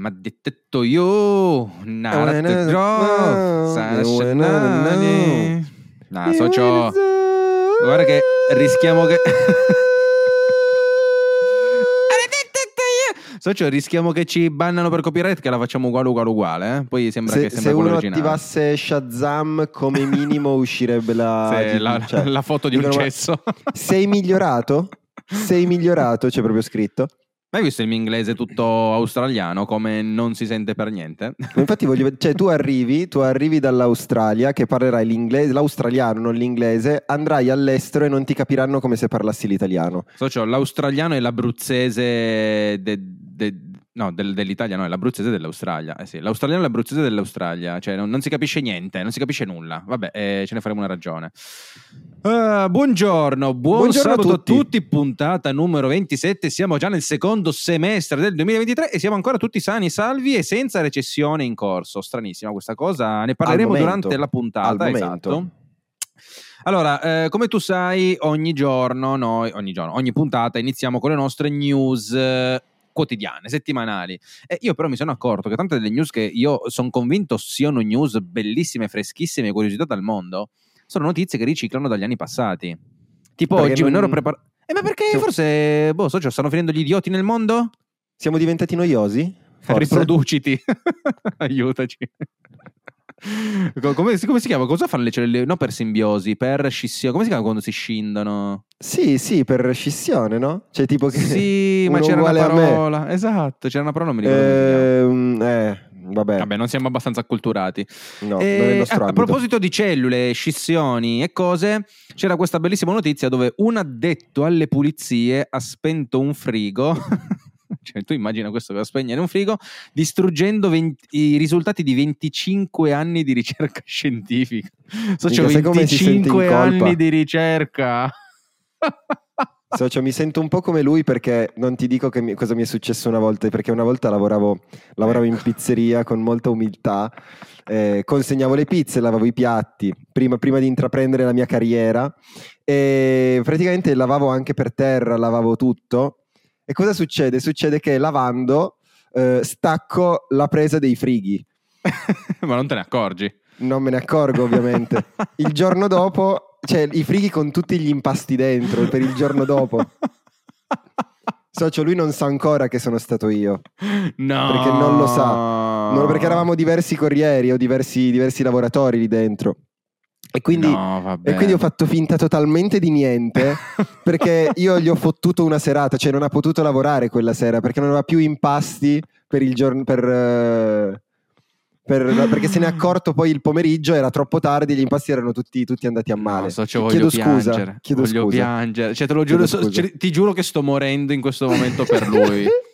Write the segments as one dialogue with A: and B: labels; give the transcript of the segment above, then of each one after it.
A: Ma detto io, narat drop, sanascenani. No, socio, guarda che rischiamo che... Socio, rischiamo che ci bannano per copyright che la facciamo uguale uguale uguale, eh? Poi sembra
B: se,
A: che sembra
B: se uno
A: originale.
B: attivasse Shazam come minimo uscirebbe la,
A: Sì, la,
B: cioè,
A: la foto di un cesso.
B: Sei migliorato? Sei migliorato, c'è proprio scritto.
A: Ma hai visto il mio inglese tutto australiano come non si sente per niente?
B: Infatti voglio, cioè tu arrivi, tu arrivi dall'Australia che parlerai l'inglese, l'australiano, non l'inglese, andrai all'estero e non ti capiranno come se parlassi l'italiano.
A: Socio, l'australiano e l'abruzzese de- de- no, del- dell'Italia, no, è l'abruzzese dell'Australia. Eh sì, l'australiano e l'abruzzese dell'Australia, cioè non, non si capisce niente, non si capisce nulla. Vabbè, eh, ce ne faremo una ragione. Eh, buongiorno, buon
B: Buongiorno a
A: sabato a
B: tutti.
A: tutti. puntata numero 27. Siamo già nel secondo semestre del 2023 e siamo ancora tutti sani salvi e senza recessione in corso. Stranissima questa cosa, ne parleremo durante la puntata.
B: Al momento.
A: Esatto. Allora, eh, come tu sai, ogni giorno, noi, ogni giorno, ogni puntata iniziamo con le nostre news quotidiane, settimanali. E io però mi sono accorto che tante delle news che io sono convinto siano news bellissime, freschissime, curiosità dal mondo, sono notizie che riciclano dagli anni passati. Tipo
B: Perché
A: oggi
B: non-
A: ero preparato... Eh, ma perché
B: Siamo-
A: forse, boh, socio, stanno finendo gli idioti nel mondo?
B: Siamo diventati noiosi? Forse?
A: Riproduciti. Aiutaci. Co- Come, come si chiama? Cosa fanno le cellule? No, per simbiosi, per scissione. Come si chiama quando si scindono?
B: Sì, sì, per scissione, no? Cioè tipo che...
A: Sì, ma c'era una parola. Esatto, c'era una parola, non mi ricordo.
B: Ehm, eh, vabbè,
A: Vabbè, non siamo abbastanza acculturati.
B: no,
A: Eh,
B: non è il nostro
A: a, proposito di cellule, scissioni e cose, c'era questa bellissima notizia dove un addetto alle pulizie ha spento un frigo. cioè, tu immagina questo per spegnere un frigo, distruggendo 20 i risultati di 25 anni di ricerca scientifica. So, c'ho
B: Minchia, sai come si sente in
A: 25
B: colpa?
A: anni di ricerca.
B: Socio, mi sento un po' come lui perché non ti dico che mi- cosa mi è successo una volta, perché una volta lavoravo, lavoravo in pizzeria con molta umiltà, eh, consegnavo le pizze, lavavo i piatti prima, prima di intraprendere la mia carriera e praticamente lavavo anche per terra, lavavo tutto. E cosa succede? Succede che lavando eh, stacco la presa dei frighi.
A: Ma non te ne accorgi.
B: Non me ne accorgo ovviamente. Il giorno dopo, cioè i frighi con tutti gli impasti dentro per il giorno dopo. Socio, lui non sa ancora che sono stato io.
A: No.
B: Perché non lo sa. Non- perché eravamo diversi corrieri o diversi, diversi lavoratori lì dentro. E quindi,
A: No,
B: e quindi ho fatto finta totalmente di niente perché io gli ho fottuto una serata, cioè non ha potuto lavorare quella sera perché non aveva più impasti per il giorno. Per, eh, per- perché se ne è accorto poi il pomeriggio, era troppo tardi, gli impasti erano tutti, tutti andati a male.
A: No, socio,
B: chiedo
A: voglio
B: scusa,
A: piangere.
B: chiedo
A: voglio
B: scusa.
A: piangere. Cioè, te lo giuro, so-
B: scusa.
A: ci- ti giuro che sto morendo in questo momento per lui.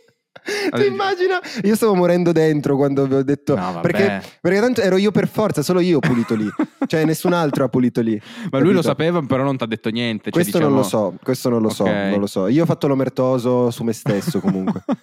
B: tu immagina? Io stavo morendo dentro quando avevo detto
A: No,
B: perché, perché tanto ero io per forza, solo io ho pulito lì, cioè nessun altro ha pulito lì.
A: Ma lui lo
B: capito?
A: sapeva, però non ti ha detto niente. cioè,
B: Questo non
A: diciamo-
B: lo so, questo non lo so,
A: Ok.
B: non lo so. Io ho fatto l'omertoso su me stesso comunque.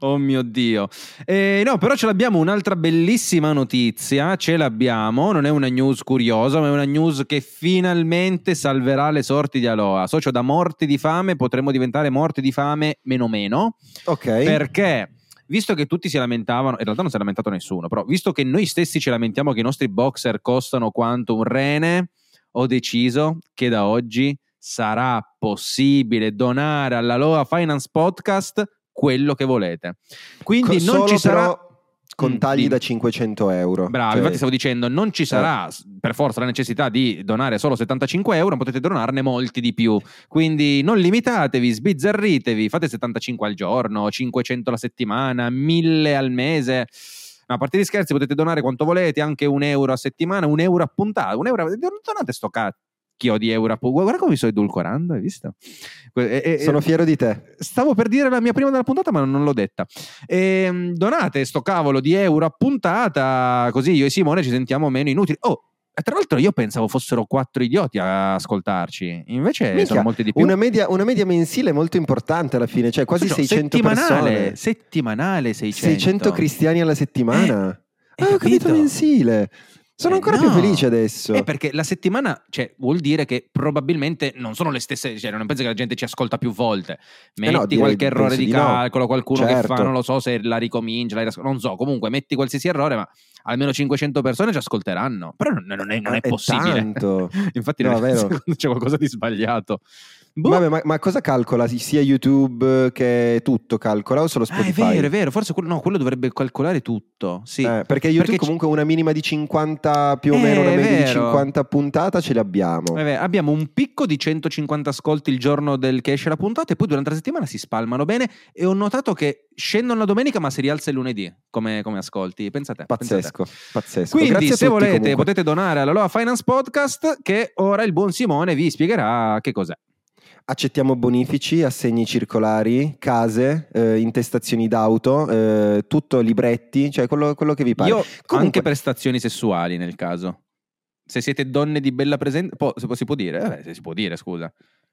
A: oh mio Dio. Eh, no, però ce l'abbiamo un'altra bellissima notizia. Ce l'abbiamo. Non è una news curiosa, ma è una news che finalmente salverà le sorti di Aloha. Socio, da morti di fame potremmo diventare morti di fame meno meno.
B: Ok.
A: Perché, visto che tutti si lamentavano, in realtà non si è lamentato nessuno, però visto che noi stessi ci lamentiamo che i nostri boxer costano quanto un rene, ho deciso che da oggi sarà possibile donare alla Loa Finance Podcast quello che volete. Quindi
B: Co-
A: non ci sarà...
B: però con
A: Mm,
B: tagli
A: dimmi.
B: da 500 euro.
A: Bravo,
B: Cioè,
A: infatti stavo dicendo, non ci sarà s- per forza la necessità di donare solo 75 euro, ma potete donarne molti di più. Quindi non limitatevi, sbizzarritevi, fate 75 al giorno, 500 alla settimana, 1000 al mese. No, a parte gli scherzi, potete donare quanto volete, anche un euro a settimana, un euro a puntata, un euro. Donate sto cacchio di euro a puntata. Guarda come mi sto edulcorando, hai visto? E- e-
B: Sono fiero di te.
A: Stavo per dire la mia prima della puntata, ma non l'ho detta. Ehm, donate sto cavolo di euro a puntata, così io e Simone ci sentiamo meno inutili. Oh, e tra l'altro io pensavo fossero quattro idioti a ascoltarci, invece
B: Minchia,
A: sono molti di più.
B: Una media, una media mensile molto importante alla fine, cioè quasi
A: Socio,
B: 600
A: settimanale,
B: persone.
A: settimanale 600.
B: 600 cristiani alla settimana.
A: hai
B: ah, ho capito
A: capito?
B: mensile. Sono
A: Eh,
B: ancora
A: no.
B: più felice adesso.
A: Eh, perché la settimana, cioè, vuol dire che probabilmente non sono le stesse, cioè, non penso che la gente ci ascolta più volte. Metti
B: Eh no, direi-
A: qualche errore di
B: di no.
A: calcolo, qualcuno che
B: Certo.
A: fa, non lo so se la ricomincia, la non so, comunque metti qualsiasi errore, ma almeno 500 persone ci ascolteranno. Però non, non è, non è
B: È
A: possibile.
B: tanto.
A: Infatti,
B: No,
A: me c'è qualcosa di sbagliato. Boh.
B: Vabbè, ma, ma cosa calcola? Sia YouTube che tutto calcola o solo
A: Ah, è
B: Spotify?
A: vero, è vero, forse quello, no, quello dovrebbe calcolare tutto. Sì.
B: Eh, perché YouTube
A: Perché c-
B: comunque una minima di 50 più o meno, una
A: Eh,
B: media di
A: vero.
B: 50 puntata ce le abbiamo.
A: Vabbè, abbiamo un picco di 150 ascolti il giorno del che esce la puntata e poi durante la settimana si spalmano bene e ho notato che scendono la domenica ma si rialza il lunedì come, come ascolti. Pensate. pensate.
B: Pazzesco, pazzesco.
A: Quindi
B: Grazie
A: se
B: tutti
A: volete
B: comunque.
A: potete donare alla Loa Finance Podcast che ora il buon Simone vi spiegherà che cos'è.
B: Accettiamo bonifici, assegni circolari, case, eh, intestazioni d'auto, eh, tutto libretti, cioè quello, quello che vi pare.
A: Io
B: Comunque-
A: anche prestazioni sessuali nel caso. Se siete donne di bella presenza, po- si può- dire? Eh, beh, si può dire, scusa.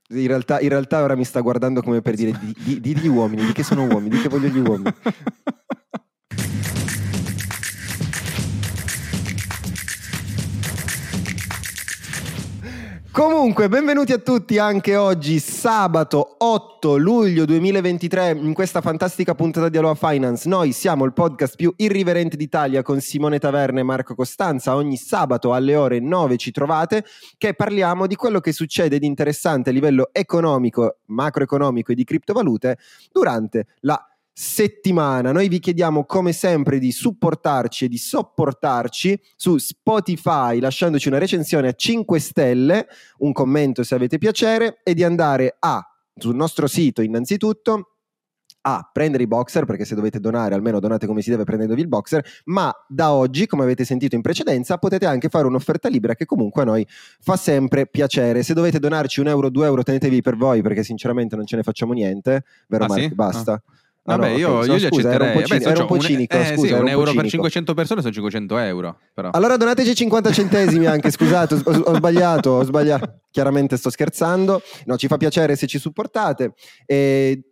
B: In realtà, in realtà ora mi sta guardando come per dire di, di, di gli uomini, di che sono uomini, di che voglio gli uomini. Comunque, benvenuti a tutti anche oggi, sabato 8 luglio 2023, in questa fantastica puntata di Aloha Finance. Noi siamo il podcast più irriverente d'Italia con Simone Taverna e Marco Costanza. Ogni sabato alle ore 9 ci trovate, che parliamo di quello che succede di interessante a livello economico, macroeconomico e di criptovalute durante la settimana. Noi vi chiediamo come sempre di supportarci e di sopportarci su Spotify lasciandoci una recensione a 5 stelle, un commento se avete piacere e di andare a sul nostro sito innanzitutto a prendere i boxer perché se dovete donare almeno donate come si deve prendendovi il boxer ma da oggi come avete sentito in precedenza potete anche fare un'offerta libera che comunque a noi fa sempre piacere se dovete donarci un euro due euro tenetevi per voi perché sinceramente non ce ne facciamo niente vero
A: Ah,
B: Marco?
A: sì?
B: basta Ah,
A: Vabbè,
B: no,
A: io,
B: ok,
A: io li
B: scusa, ero un
A: accetterei.
B: po',
A: Vabbè,
B: cini-
A: so,
B: ero un po' cinico,
A: eh,
B: scusa,
A: sì, un
B: un
A: euro per
B: cinico.
A: 500 persone sono 500 euro. Però.
B: Allora donateci 50 centesimi anche, scusate, ho, ho sbagliato, ho sbagliato. Chiaramente sto scherzando. No, ci fa piacere se ci supportate. E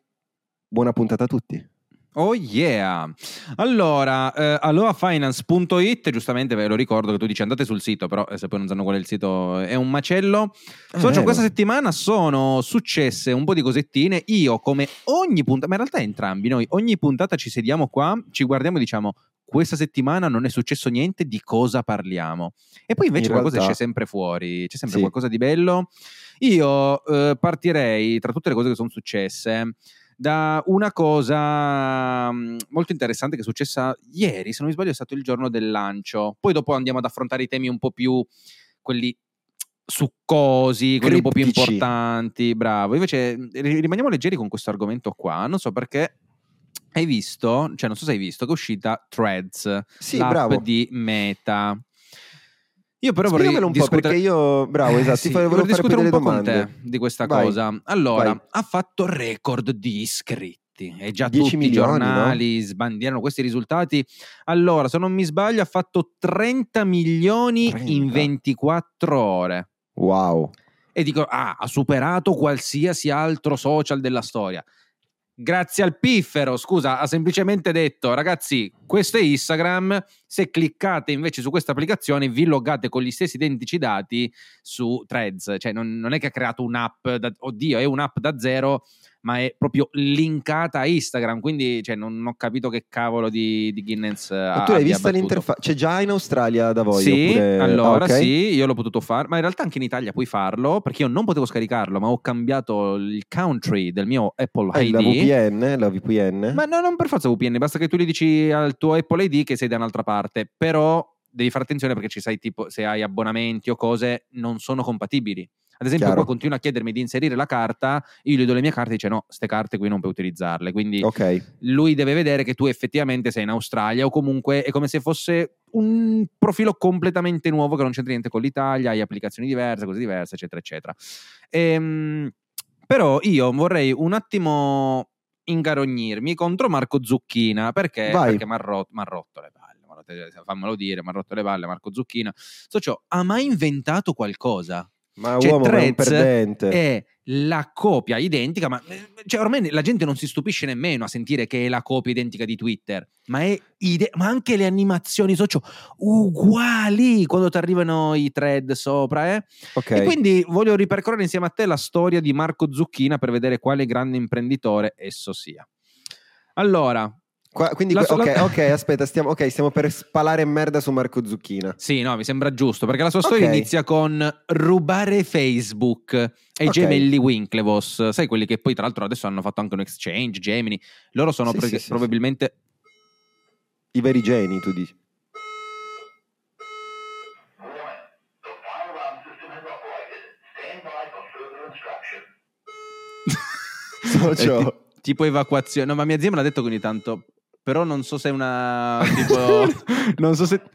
B: buona puntata a tutti.
A: Oh yeah! Allora, eh, aloafinance.it, giustamente ve lo ricordo che tu dici andate sul sito, però eh, se poi non sanno qual è il sito è un macello.
B: Eh,
A: Socio, questa settimana sono successe un po' di cosettine. Io, come ogni puntata, ma in realtà entrambi noi, ogni puntata ci sediamo qua, ci guardiamo e diciamo questa settimana non è successo niente, di cosa parliamo? E poi invece
B: In
A: qualcosa
B: realtà-
A: esce sempre fuori, c'è sempre
B: Sì.
A: qualcosa di bello. Io eh, partirei, tra tutte le cose che sono successe, da una cosa mm, molto interessante che è successa ieri, se non mi sbaglio è stato il giorno del lancio. Poi dopo andiamo ad affrontare i temi un po' più quelli succosi, quelli un po' più
B: Criptici.
A: importanti, bravo. Invece ri- rimaniamo leggeri con questo argomento qua, non so perché hai visto, cioè non so se hai visto che è uscita Threads,
B: Sì,
A: l'app
B: bravo.
A: di Meta. Io però vorrei
B: Spiegamelo un po'
A: discutere...
B: perché io, bravo,
A: Eh,
B: esatto,
A: sì,
B: ti fa-
A: volevo
B: fare
A: discutere un po' con
B: domande.
A: te di questa
B: Vai.
A: cosa. Allora,
B: Vai.
A: ha fatto record di iscritti e già
B: 10
A: tutti
B: milioni,
A: i giornali sbandierano questi risultati. Allora, se non mi sbaglio, ha fatto 30 milioni
B: 30.
A: in 24 ore.
B: Wow.
A: E dico, ah, ha superato qualsiasi altro social della storia. Grazie al piffero, scusa, ha semplicemente detto, ragazzi, questo è Instagram, se cliccate invece su questa applicazione vi loggate con gli stessi identici dati su Threads, cioè non, non è che ha creato un'app, da, oddio, è un'app da zero, ma è proprio linkata a Instagram, quindi cioè, non ho capito che cavolo di, di Guinness
B: Ma tu l'hai vista l'interfaccia? C'è già in Australia da voi?
A: sì,
B: oppure-
A: allora
B: ah, ok.
A: sì, io l'ho potuto fare, ma in realtà anche in Italia puoi farlo perché io non potevo scaricarlo, ma ho cambiato il country del mio Apple
B: Eh,
A: ID.
B: la VPN, la VPN.
A: Ma no, non per forza VPN, basta che tu gli dici al tuo Apple ID che sei da un'altra parte, però devi fare attenzione perché ci sai tipo se hai abbonamenti o cose non sono compatibili. Ad esempio,
B: Chiaro.
A: qua continua a chiedermi di inserire la carta, io gli do le mie carte e dice no, queste carte qui non puoi utilizzarle. Quindi
B: Ok.
A: lui deve vedere che tu effettivamente sei in Australia o comunque è come se fosse un profilo completamente nuovo che non c'entra niente con l'Italia, hai applicazioni diverse, cose diverse, eccetera, eccetera. Ehm, però io vorrei un attimo ingarognirmi contro Marco Zucchina perché,
B: Vai.
A: perché mi ha rotto, le palle. Fammelo dire, mi ha rotto le palle Marco Zucchina. Socio, ha mai inventato qualcosa?
B: Ma
A: Cioè,
B: uomo, è un perdente.
A: È la copia identica, ma cioè, ormai la gente non si stupisce nemmeno a sentire che è la copia identica di Twitter, ma, è ide- ma anche le animazioni socio uguali quando ti arrivano i thread sopra. Eh?
B: Ok.
A: E quindi voglio ripercorrere insieme a te la storia di Marco Zucchina per vedere quale grande imprenditore esso sia. Allora,
B: Qua- quindi,
A: La
B: que-
A: so-
B: ok,
A: la-
B: ok, aspetta, stiamo, ok, stiamo per spalare merda su Marco Zucchina.
A: Sì, no, mi sembra giusto, perché la sua storia
B: Ok.
A: inizia con rubare Facebook e i
B: Ok.
A: gemelli Winklevoss, sai quelli che poi tra l'altro adesso hanno fatto anche un exchange, Gemini, loro sono
B: Sì,
A: pre-
B: sì, sì,
A: probabilmente...
B: I veri geni, tu dici.
A: Eh, ti- tipo evacuazione, no ma mia zia me l'ha detto ogni tanto, però non so se è una... tipo... non so se...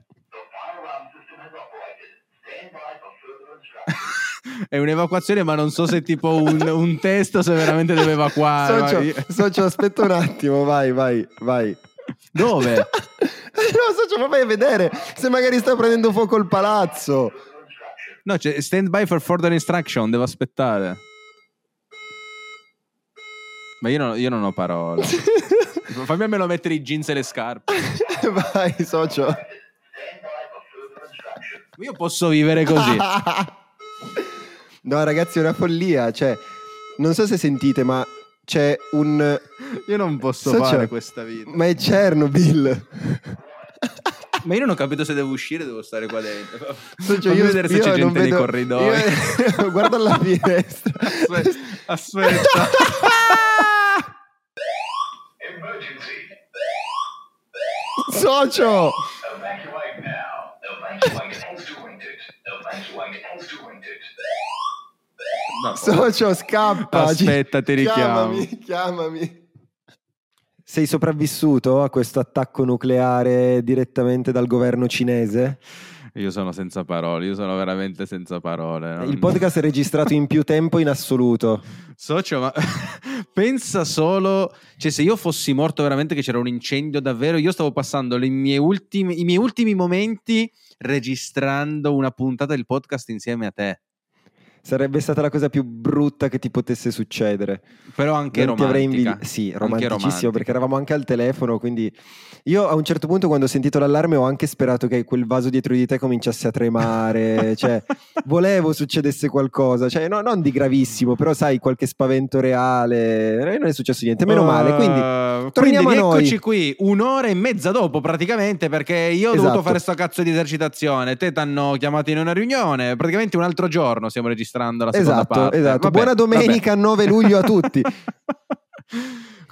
A: È un'evacuazione, ma non so se è tipo un, un testo se veramente deve evacuare.
B: Socio, socio, aspetta un attimo, vai, vai, vai.
A: Dove?
B: no, socio, ma vai a vedere se magari sta prendendo fuoco il palazzo.
A: No, c'è stand by for further instruction, devo aspettare. Ma io non, io non ho parole. Fammi almeno mettere i jeans e le scarpe.
B: vai, socio.
A: Io posso vivere così.
B: no, ragazzi, è una follia. Cioè, non so se sentite, ma c'è un.
A: Io non posso
B: Socio,
A: fare questa vita.
B: Ma è Chernobyl.
A: Ma io non ho capito se devo uscire o devo stare qua dentro.
B: Socio,
A: Fammi
B: io,
A: vedere se
B: io
A: c'è gente nei
B: vedo-
A: corridoi.
B: io- guarda alla finestra.
A: Aspetta, aspetta.
B: Socio!
C: Directed.
B: Socio, scappa.
A: Aspetta, ti richiamo.
B: Chiamami, chiamami. Sei sopravvissuto a questo attacco nucleare direttamente dal governo cinese?
A: Io sono senza parole, io sono veramente senza parole. non-
B: Il podcast è registrato in più tempo in assoluto.
A: Socio, ma pensa solo, cioè se io fossi morto veramente che c'era un incendio davvero, io stavo passando le mie ultimi- i miei ultimi momenti registrando una puntata del podcast insieme a te.
B: Sarebbe stata la cosa più brutta che ti potesse succedere.
A: Però anche
B: Non
A: romantica.
B: invidi- Sì, romanticissimo
A: romantica.
B: perché eravamo anche al telefono, quindi io a un certo punto quando ho sentito l'allarme ho anche sperato che quel vaso dietro di te cominciasse a tremare, cioè volevo succedesse qualcosa, cioè no- non di gravissimo, però sai qualche spavento reale, non è successo niente, meno male, quindi
A: Uh,
B: torniamo
A: quindi
B: a noi.
A: eccoci qui un'ora e mezza dopo praticamente perché io ho
B: Esatto.
A: dovuto fare sto cazzo di esercitazione te ti hanno chiamato in una riunione praticamente un altro giorno stiamo registrando la seconda
B: Esatto,
A: parte
B: esatto.
A: Vabbè,
B: Buona domenica, 9 luglio a tutti.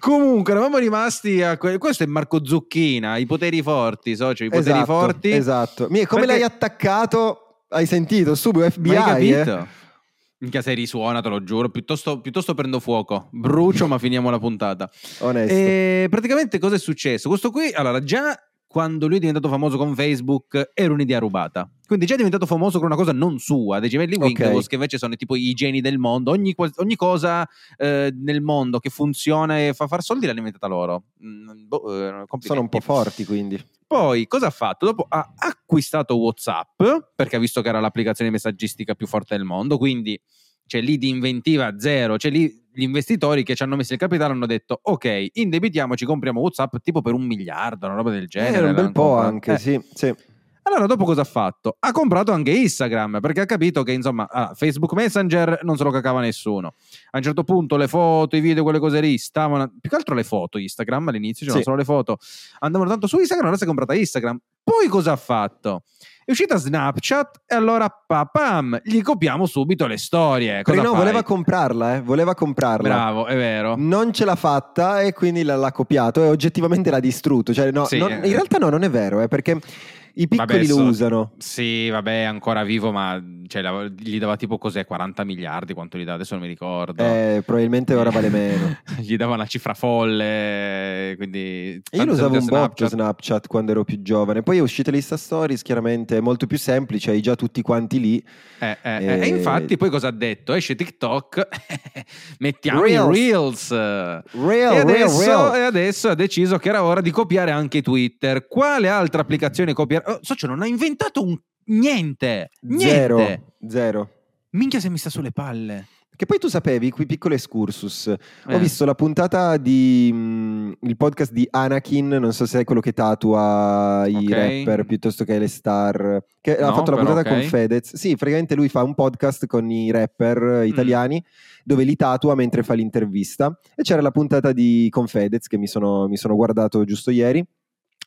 A: Comunque, eravamo rimasti a que- questo è Marco Zucchina, i poteri forti, socio, i poteri
B: esatto,
A: forti.
B: Esatto. Mi- Come
A: Perché-
B: l'hai attaccato? Hai sentito? Subito FBI.
A: Ma hai
B: eh?
A: capito? Minchia se risuona, te lo giuro, piuttosto, piuttosto prendo fuoco, brucio ma finiamo la puntata.
B: Onesto.
A: E praticamente cosa è successo? Questo qui, allora, già quando lui è diventato famoso con Facebook era un'idea rubata. Quindi già è diventato famoso con una cosa non sua, dei gemelli. Winklevoss che invece sono tipo i geni del mondo. Ogni, ogni cosa eh, nel mondo che funziona e fa far soldi l'hanno inventata loro. Mm, boh, eh.
B: Sono un po' forti quindi.
A: Poi cosa ha fatto? Dopo ha acquistato WhatsApp perché ha visto che era l'applicazione messaggistica più forte del mondo, quindi c'è lì di inventiva zero, c'è lì gli investitori che ci hanno messo il capitale hanno detto ok, indebitiamoci, compriamo WhatsApp tipo per un miliardo, una roba del genere.
B: Eh, un bel po'
A: comprato.
B: anche,
A: Eh,
B: sì, sì.
A: allora, dopo cosa ha fatto? Ha comprato anche Instagram perché ha capito che, insomma, ah, Facebook Messenger non se lo cacava nessuno. A un certo punto le foto, i video, quelle cose lì stavano. Più che altro le foto, Instagram all'inizio c'erano
B: Sì.
A: solo le foto, andavano tanto su Instagram. Allora si è comprata Instagram. Poi cosa ha fatto? È uscita Snapchat e allora papam, gli copiamo subito le storie. Cosa
B: Perché no,
A: fai?
B: voleva comprarla, eh, voleva comprarla.
A: Bravo, è vero.
B: Non ce l'ha fatta e quindi l'ha, l'ha copiato e oggettivamente l'ha distrutto. Cioè, no,
A: Sì,
B: non-
A: eh.
B: in realtà no, non è vero, eh, perché i piccoli
A: Vabbè,
B: lo
A: so-
B: usano.
A: Sì, vabbè, è ancora vivo, ma cioè, la- gli dava tipo cos'è? 40 miliardi? Quanto gli dà? Adesso non mi ricordo.
B: Eh, probabilmente ora vale meno.
A: gli dava una cifra folle, quindi...
B: E Io lo usavo un po'
A: Snapchat.
B: Snapchat quando ero più giovane. Poi è uscita l'Insta Stories, chiaramente è molto più semplice, hai già tutti quanti lì.
A: Eh, eh,
B: Eh,
A: eh, E infatti poi cosa ha detto? Esce TikTok, mettiamo
B: Reels.
A: i Reels.
B: Real,
A: e, adesso,
B: real, real.
A: e adesso ha deciso che era ora di copiare anche Twitter. Quale altra applicazione copiare? Oh, socio, non ha inventato un... niente. Niente.
B: Zero, zero.
A: Minchia se mi sta sulle palle.
B: Che poi tu sapevi, qui piccolo excursus, ho
A: Eh.
B: visto la puntata di mm, il podcast di Anakin, non so se è quello che tatua i
A: Ok.
B: rapper piuttosto che le star, che ha
A: No,
B: fatto la puntata con
A: ok.
B: Fedez. Sì, praticamente lui fa un podcast con i rapper
A: Mm.
B: eh, italiani dove li tatua mentre fa l'intervista e c'era la puntata di con Fedez che mi sono, mi sono guardato giusto ieri.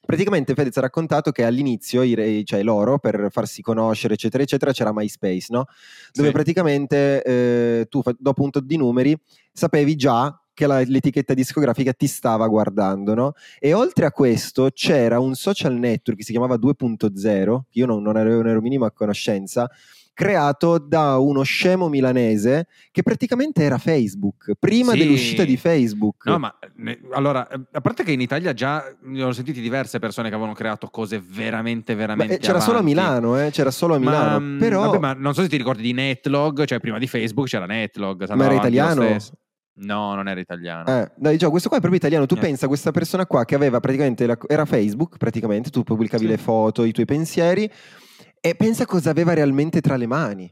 B: Praticamente Fedez ha raccontato che all'inizio, i cioè loro, per farsi conoscere, eccetera, eccetera, c'era MySpace, no? Dove
A: Sì.
B: praticamente eh, tu, dopo un tot di numeri, sapevi già che la- l'etichetta discografica ti stava guardando, no? E oltre a questo c'era un social network che si chiamava 2.0, che io non, non avevo ne ero minima conoscenza, creato da uno scemo milanese che praticamente era Facebook, prima
A: Sì.
B: dell'uscita di Facebook.
A: No, ma ne- allora, eh, a parte che in Italia già ne ho sentiti diverse persone che avevano creato cose veramente, veramente.
B: eh, c'era solo a
A: avanti.
B: Milano, eh, c'era solo a Milano.
A: Ma, mm,
B: però
A: vabbè, ma non so se ti ricordi di Netlog, cioè prima di Facebook c'era Netlog.
B: Ma era
A: avanti
B: italiano?
A: No, non era italiano.
B: Eh, dai, Gio, questo qua è proprio italiano. Tu
A: Eh.
B: pensa a questa persona qua che aveva praticamente la- era Facebook, praticamente, tu pubblicavi
A: Sì.
B: le foto, i tuoi pensieri, e pensa cosa aveva realmente tra le mani.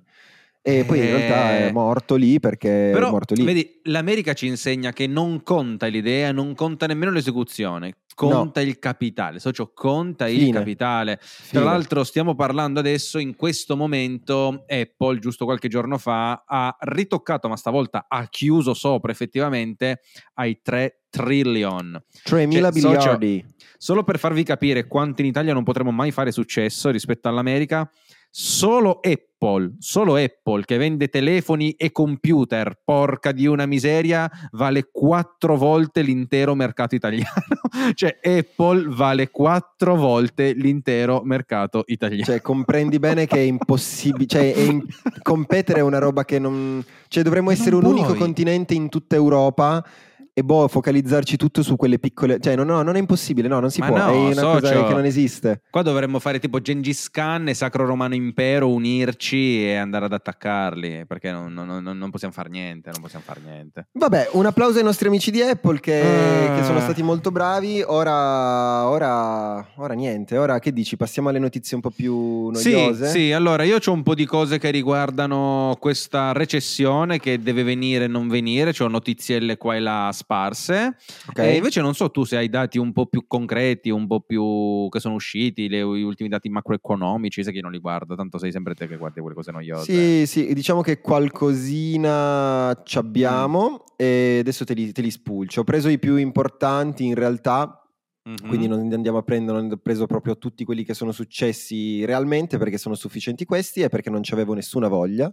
B: E poi in realtà è
A: Eh.
B: morto lì perché è
A: Però,
B: morto lì.
A: vedi, l'America ci insegna che non conta l'idea, non conta nemmeno l'esecuzione, conta il capitale. Socio, conta il
B: Fine.
A: capitale.
B: Fine.
A: Tra l'altro stiamo parlando adesso, in questo momento Apple, giusto qualche giorno fa, ha ritoccato, ma stavolta ha chiuso sopra effettivamente ai 3 trillion.
B: 3.000
A: cioè, socio-
B: miliardi.
A: Solo per farvi capire quanto in Italia non potremo mai fare successo rispetto all'America, solo Apple, solo Apple che vende telefoni e computer, porca di una miseria, vale quattro volte l'intero mercato italiano. cioè Apple vale quattro volte l'intero mercato italiano.
B: Cioè, comprendi bene che è impossibile. Cioè, è in- competere è una roba che non. Cioè, dovremmo
A: Non
B: essere un unico
A: puoi.
B: continente in tutta Europa. E boh, focalizzarci tutto su quelle piccole. Cioè, no, no, non è impossibile, no, non si
A: Ma
B: può.
A: no,
B: è una cosa
A: socio.
B: che non esiste.
A: Qua dovremmo fare tipo Gengis Khan e Sacro Romano Impero, unirci e andare ad attaccarli, perché non, non- non- non possiamo fare niente, non possiamo fare niente.
B: Vabbè, un applauso ai nostri amici di Apple che,
A: Ah.
B: che sono stati molto bravi. Ora, ora, ora niente. Ora che dici? Passiamo alle notizie un po' più
A: Sì,
B: noiose.
A: sì, allora io ho un po' di cose che riguardano questa recessione che deve venire e non venire, ho notizielle qua e là sparse.
B: Ok.
A: E invece non so tu se hai dati un po' più concreti, un po' più che sono usciti, le- gli ultimi dati macroeconomici, sai che non li guardo, tanto sei sempre te che guardi quelle cose noiose.
B: Sì, sì, diciamo che qualcosina ci abbiamo e adesso te li, te li spulcio. Ho preso i più importanti in realtà,
A: Mhm.
B: quindi non andiamo a prendere, non ho preso proprio tutti quelli che sono successi realmente perché sono sufficienti questi e perché non ci avevo nessuna voglia.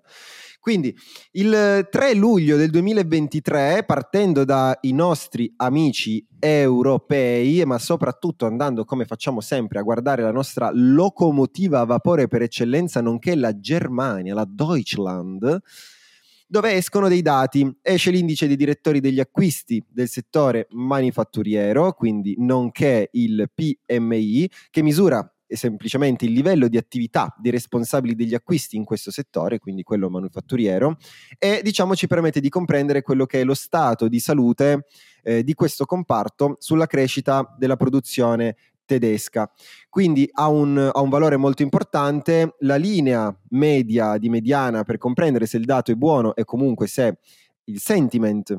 B: Quindi il 3 luglio del 2023, partendo dai nostri amici europei, ma soprattutto andando come facciamo sempre a guardare la nostra locomotiva a vapore per eccellenza, nonché la Germania, la Deutschland, dove escono dei dati. Esce l'indice dei direttori degli acquisti del settore manifatturiero, quindi nonché il PMI, che misura semplicemente il livello di attività dei responsabili degli acquisti in questo settore, quindi quello manufatturiero, e diciamo ci permette di comprendere quello che è lo stato di salute eh, di questo comparto sulla crescita della produzione tedesca. Quindi ha un, ha un valore molto importante. La linea media di mediana per comprendere se il dato è buono e comunque se il sentiment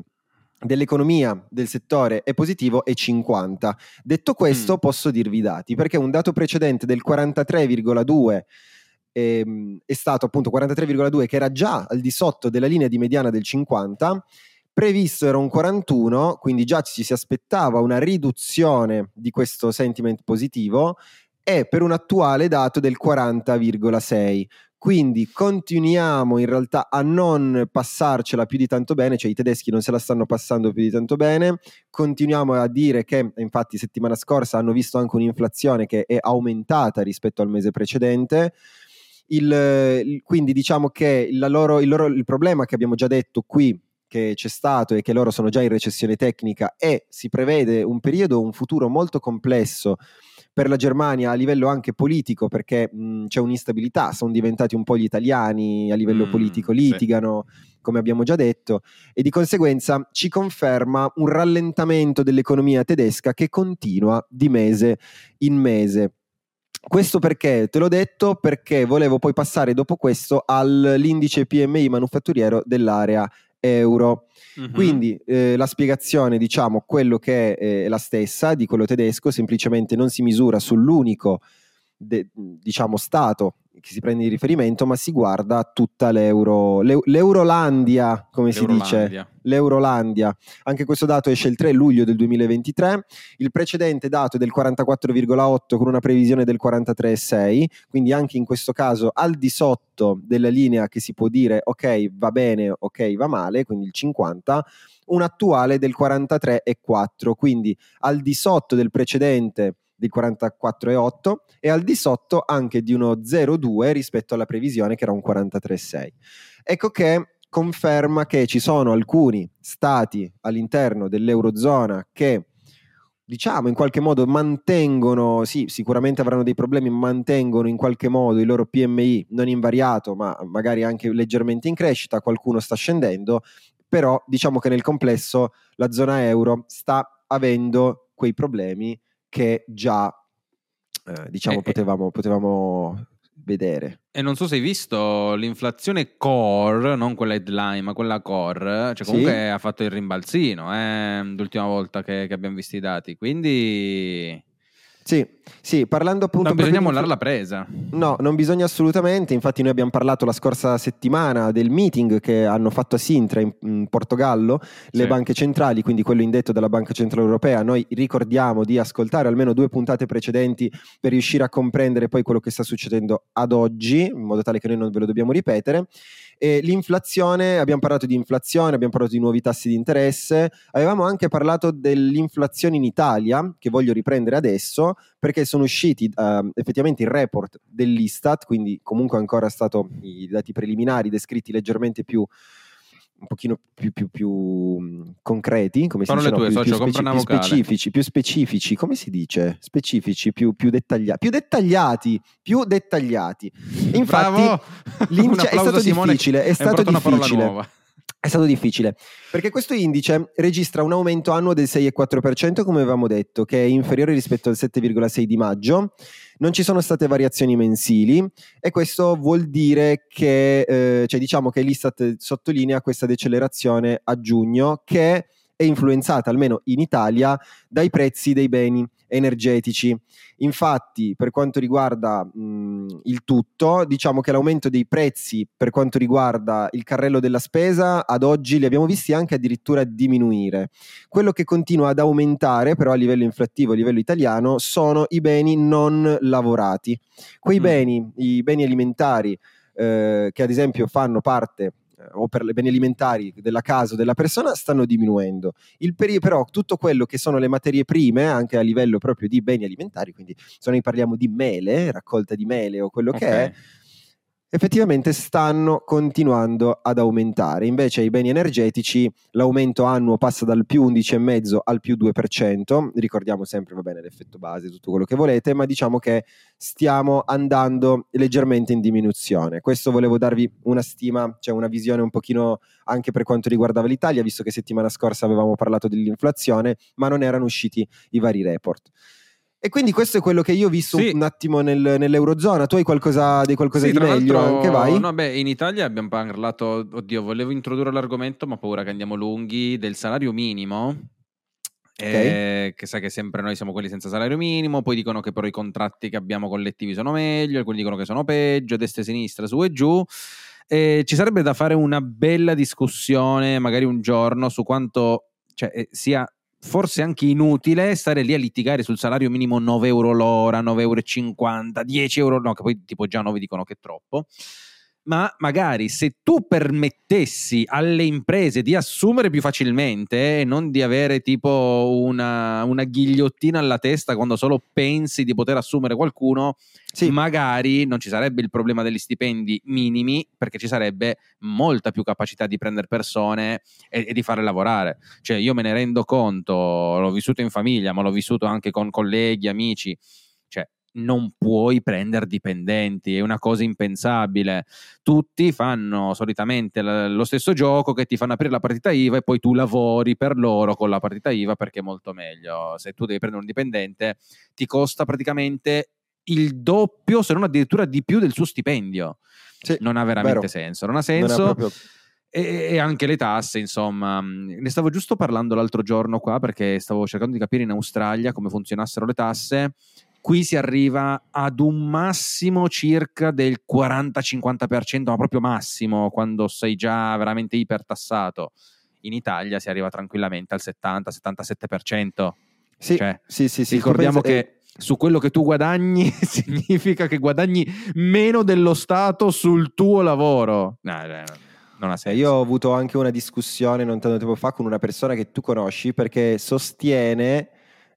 B: dell'economia del settore è positivo è 50. Detto questo,
A: Mm.
B: posso dirvi i dati perché un dato precedente del 43,2 ehm, è stato appunto 43,2 che era già al di sotto della linea di mediana del 50 previsto era un 41 quindi già ci si aspettava una riduzione di questo sentiment positivo e per un attuale dato del 40,6 quindi continuiamo in realtà a non passarcela più di tanto bene, cioè i tedeschi non se la stanno passando più di tanto bene, continuiamo a dire che infatti settimana scorsa hanno visto anche un'inflazione che è aumentata rispetto al mese precedente. Il, il- quindi diciamo che loro- il, loro- il problema che abbiamo già detto qui che c'è stato e che loro sono già in recessione tecnica e si prevede un periodo, un futuro molto complesso per la Germania a livello anche politico perché mh, c'è un'instabilità, sono diventati un po' gli italiani a livello
A: Mm,
B: politico,
A: sì.
B: litigano, come abbiamo già detto, e di conseguenza ci conferma un rallentamento dell'economia tedesca che continua di mese in mese. Questo perché, te l'ho detto, perché volevo poi passare dopo questo all'indice PMI manufatturiero dell'area euro.
A: Mhm.
B: Quindi eh, la spiegazione, diciamo, quello che è, è la stessa di quello tedesco, semplicemente non si misura sull'unico de- diciamo stato che si prende di riferimento, ma si guarda tutta l'euro, l'eu- l'Eurolandia, come si dice,
A: L'Eurolandia.
B: l'Eurolandia. Anche questo dato esce il 3 luglio del 2023, il precedente dato è del 44,8 con una previsione del 43,6, quindi anche in questo caso al di sotto della linea che si può dire ok va bene, ok va male, quindi il 50, un attuale del 43,4, quindi al di sotto del precedente del 44,8 e al di sotto anche di uno 0,2 rispetto alla previsione che era un 43,6. Ecco che conferma che ci sono alcuni stati all'interno dell'Eurozona che diciamo in qualche modo mantengono, sì, sicuramente avranno dei problemi, mantengono in qualche modo il loro PMI non invariato, ma magari anche leggermente in crescita, qualcuno sta scendendo, però diciamo che nel complesso la zona euro sta avendo quei problemi che già eh, diciamo
A: Eh, eh.
B: potevamo, potevamo vedere.
A: E non so se hai visto l'inflazione core, non quella headline, ma quella core, cioè
B: Sì.
A: comunque ha fatto il rimbalzino eh, l'ultima volta che, che abbiamo visto i dati. Quindi
B: Sì, sì, parlando appunto
A: non bisogna
B: proprio di-
A: mollare la presa.
B: No, non bisogna assolutamente. Infatti, noi abbiamo parlato la scorsa settimana del meeting che hanno fatto a Sintra in, in Portogallo le
A: Sì.
B: banche centrali, quindi quello indetto dalla Banca Centrale Europea. Noi ricordiamo di ascoltare almeno due puntate precedenti per riuscire a comprendere poi quello che sta succedendo ad oggi, in modo tale che noi non ve lo dobbiamo ripetere. E l'inflazione, abbiamo parlato di inflazione, abbiamo parlato di nuovi tassi di interesse, avevamo anche parlato dell'inflazione in Italia, che voglio riprendere adesso, perché sono usciti eh, effettivamente il report dell'Istat, quindi comunque ancora stato i dati preliminari descritti leggermente più un pochino più, più- più, concreti, come si
A: Parole
B: dice, no?
A: tue,
B: più,
A: socio,
B: più
A: compra una
B: più
A: vocale.
B: specifici, più specifici, come si dice? Specifici, più, più dettagliati, più dettagliati, più dettagliati. Infatti, cioè, è stato
A: Simone,
B: difficile, è stato difficile. È stato difficile perché questo indice registra un aumento annuo del 6,4% come avevamo detto, che è inferiore rispetto al 7,6 di maggio. Non ci sono state variazioni mensili e questo vuol dire che, eh, cioè diciamo che l'Istat sottolinea questa decelerazione a giugno che è influenzata, almeno in Italia, dai prezzi dei beni energetici. Infatti, per quanto riguarda mh, il tutto, diciamo che l'aumento dei prezzi per quanto riguarda il carrello della spesa, ad oggi li abbiamo visti anche addirittura diminuire. Quello che continua ad aumentare, però a livello inflattivo, a livello italiano, sono i beni non lavorati. Quei
A: Mm.
B: beni, i beni alimentari, eh, che ad esempio fanno parte o per le beni alimentari della casa o della persona stanno diminuendo. Il peri- però tutto quello che sono le materie prime, anche a livello proprio di beni alimentari, quindi se noi parliamo di mele, raccolta di mele o quello che
A: Ok.
B: è, effettivamente stanno continuando ad aumentare. Invece ai beni energetici l'aumento annuo passa dal più 11,5 al più 2%, ricordiamo sempre va bene l'effetto base, tutto quello che volete, ma diciamo che stiamo andando leggermente in diminuzione. Questo volevo darvi una stima, cioè una visione un pochino anche per quanto riguardava l'Italia, visto che settimana scorsa avevamo parlato dell'inflazione, ma non erano usciti i vari report. E quindi questo è quello che io ho visto
A: Sì.
B: un attimo nel- nell'Eurozona. Tu hai qualcosa di, qualcosa
A: Sì,
B: di meglio anche, vai?
A: No, beh, in Italia abbiamo parlato, oddio, volevo introdurre l'argomento, ma ho paura che andiamo lunghi, del salario minimo. eh, che sa che sempre noi siamo quelli senza salario minimo, poi dicono che però i contratti che abbiamo collettivi sono meglio, alcuni dicono che sono peggio, destra e sinistra, su e giù. Eh, ci sarebbe da fare una bella discussione, magari un giorno, su quanto cioè, eh, sia forse anche inutile stare lì a litigare sul salario minimo 9 euro l'ora, 9,50 euro, 10 euro, no, che poi tipo già 9 dicono che è troppo. Ma magari se tu permettessi alle imprese di assumere più facilmente e non di avere tipo una, una ghigliottina alla testa quando solo pensi di poter assumere qualcuno,
B: Sì.
A: magari non ci sarebbe il problema degli stipendi minimi perché ci sarebbe molta più capacità di prendere persone e, e di farle lavorare. Cioè io me ne rendo conto, l'ho vissuto in famiglia, ma l'ho vissuto anche con colleghi, amici. Cioè, non puoi prendere dipendenti, è una cosa impensabile. Tutti fanno solitamente l- lo stesso gioco che ti fanno aprire la partita IVA e poi tu lavori per loro con la partita IVA perché è molto meglio. Se tu devi prendere un dipendente, ti costa praticamente il doppio, se non addirittura di più del suo stipendio.
B: Sì,
A: Non ha veramente
B: vero.
A: senso. Non ha
B: Non
A: senso.
B: proprio-
A: E, e anche le tasse, insomma. Ne stavo giusto parlando l'altro giorno qua perché stavo cercando di capire in Australia come funzionassero le tasse. Qui si arriva ad un massimo circa del 40-50%, ma proprio massimo, quando sei già veramente ipertassato. In Italia si arriva tranquillamente al 70-77%.
B: Sì,
A: Cioè,
B: sì, sì, sì.
A: Ricordiamo
B: Tu pensa-
A: che su quello che tu guadagni significa che guadagni meno dello Stato sul tuo lavoro. No, eh, non ha
B: Eh. Io ho avuto anche una discussione non tanto tempo fa con una persona che tu conosci perché sostiene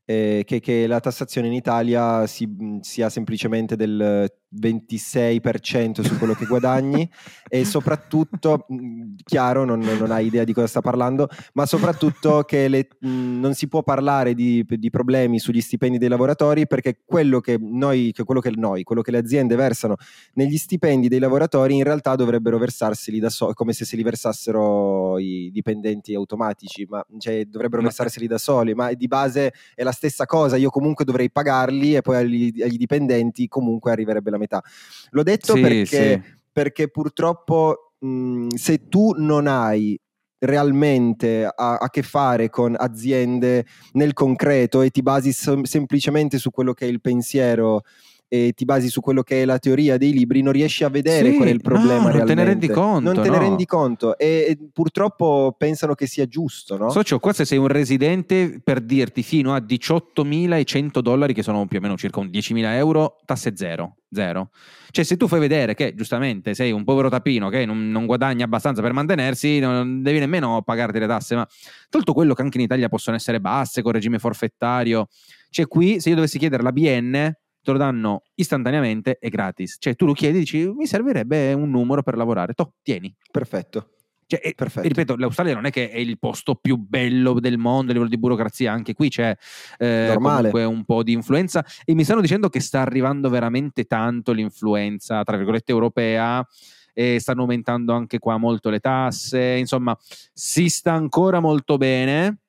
B: eh, che, che la tassazione in Italia si- sia semplicemente del 26% su quello che guadagni e soprattutto, mh, chiaro, non, non hai idea di cosa sta parlando, ma soprattutto che le- mh, non si può parlare di, di problemi sugli stipendi dei lavoratori perché quello che noi, che quello che noi, quello che le aziende versano negli stipendi dei lavoratori in realtà dovrebbero versarseli da soli, come se se li versassero i dipendenti automatici, ma cioè, dovrebbero
A: Ma-
B: versarseli da soli, ma di base è la stessa cosa, io comunque dovrei pagarli e poi agli, agli dipendenti comunque arriverebbe la metà. L'ho detto
A: Sì,
B: perché,
A: sì.
B: perché purtroppo mh, se tu non hai realmente a, a che fare con aziende nel concreto e ti basi sem- semplicemente su quello che è il pensiero e ti basi su quello che è la teoria dei libri, non riesci a vedere
A: Sì,
B: qual è il problema
A: no, non te ne rendi conto,
B: Non te ne
A: no.
B: rendi conto e, e purtroppo pensano che sia giusto, no?
A: Socio, qua se sei un residente, per dirti, fino a 18.100 dollari, che sono più o meno circa un 10.000 euro, tasse zero. Zero. Cioè, se tu fai vedere che giustamente sei un povero tapino che non, non guadagna abbastanza per mantenersi, non devi nemmeno pagarti le tasse. Ma tolto quello che anche in Italia possono essere basse con regime forfettario, cioè qui se io dovessi chiedere la BN, te lo danno istantaneamente e gratis. Cioè, tu lo chiedi e dici mi servirebbe un numero per lavorare. Toh, tieni.
B: Perfetto.
A: Cioè, e-
B: Perfetto.
A: e ripeto, l'Australia non è che è il posto più bello del mondo a livello di burocrazia, anche qui c'è eh, comunque un po' di influenza e mi stanno dicendo che sta arrivando veramente tanto l'influenza, tra virgolette, europea e stanno aumentando anche qua molto le tasse, insomma si sta ancora molto bene.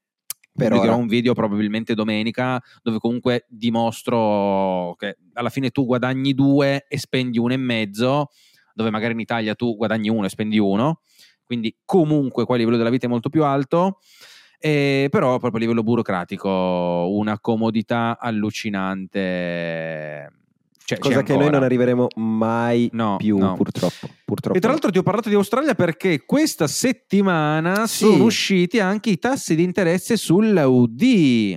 B: Per
A: Pubblicherò
B: ora.
A: un video probabilmente domenica dove comunque dimostro che alla fine tu guadagni due e spendi uno e mezzo, dove magari in Italia tu guadagni uno e spendi uno, quindi comunque qua il livello della vita è molto più alto, eh, però proprio a livello burocratico una comodità allucinante. Cioè,
B: Cosa che noi non arriveremo mai
A: No,
B: più,
A: no.
B: purtroppo. purtroppo.
A: E tra l'altro ti ho parlato di Australia perché questa settimana
B: Sì.
A: sono usciti anche i tassi di interesse sull'UD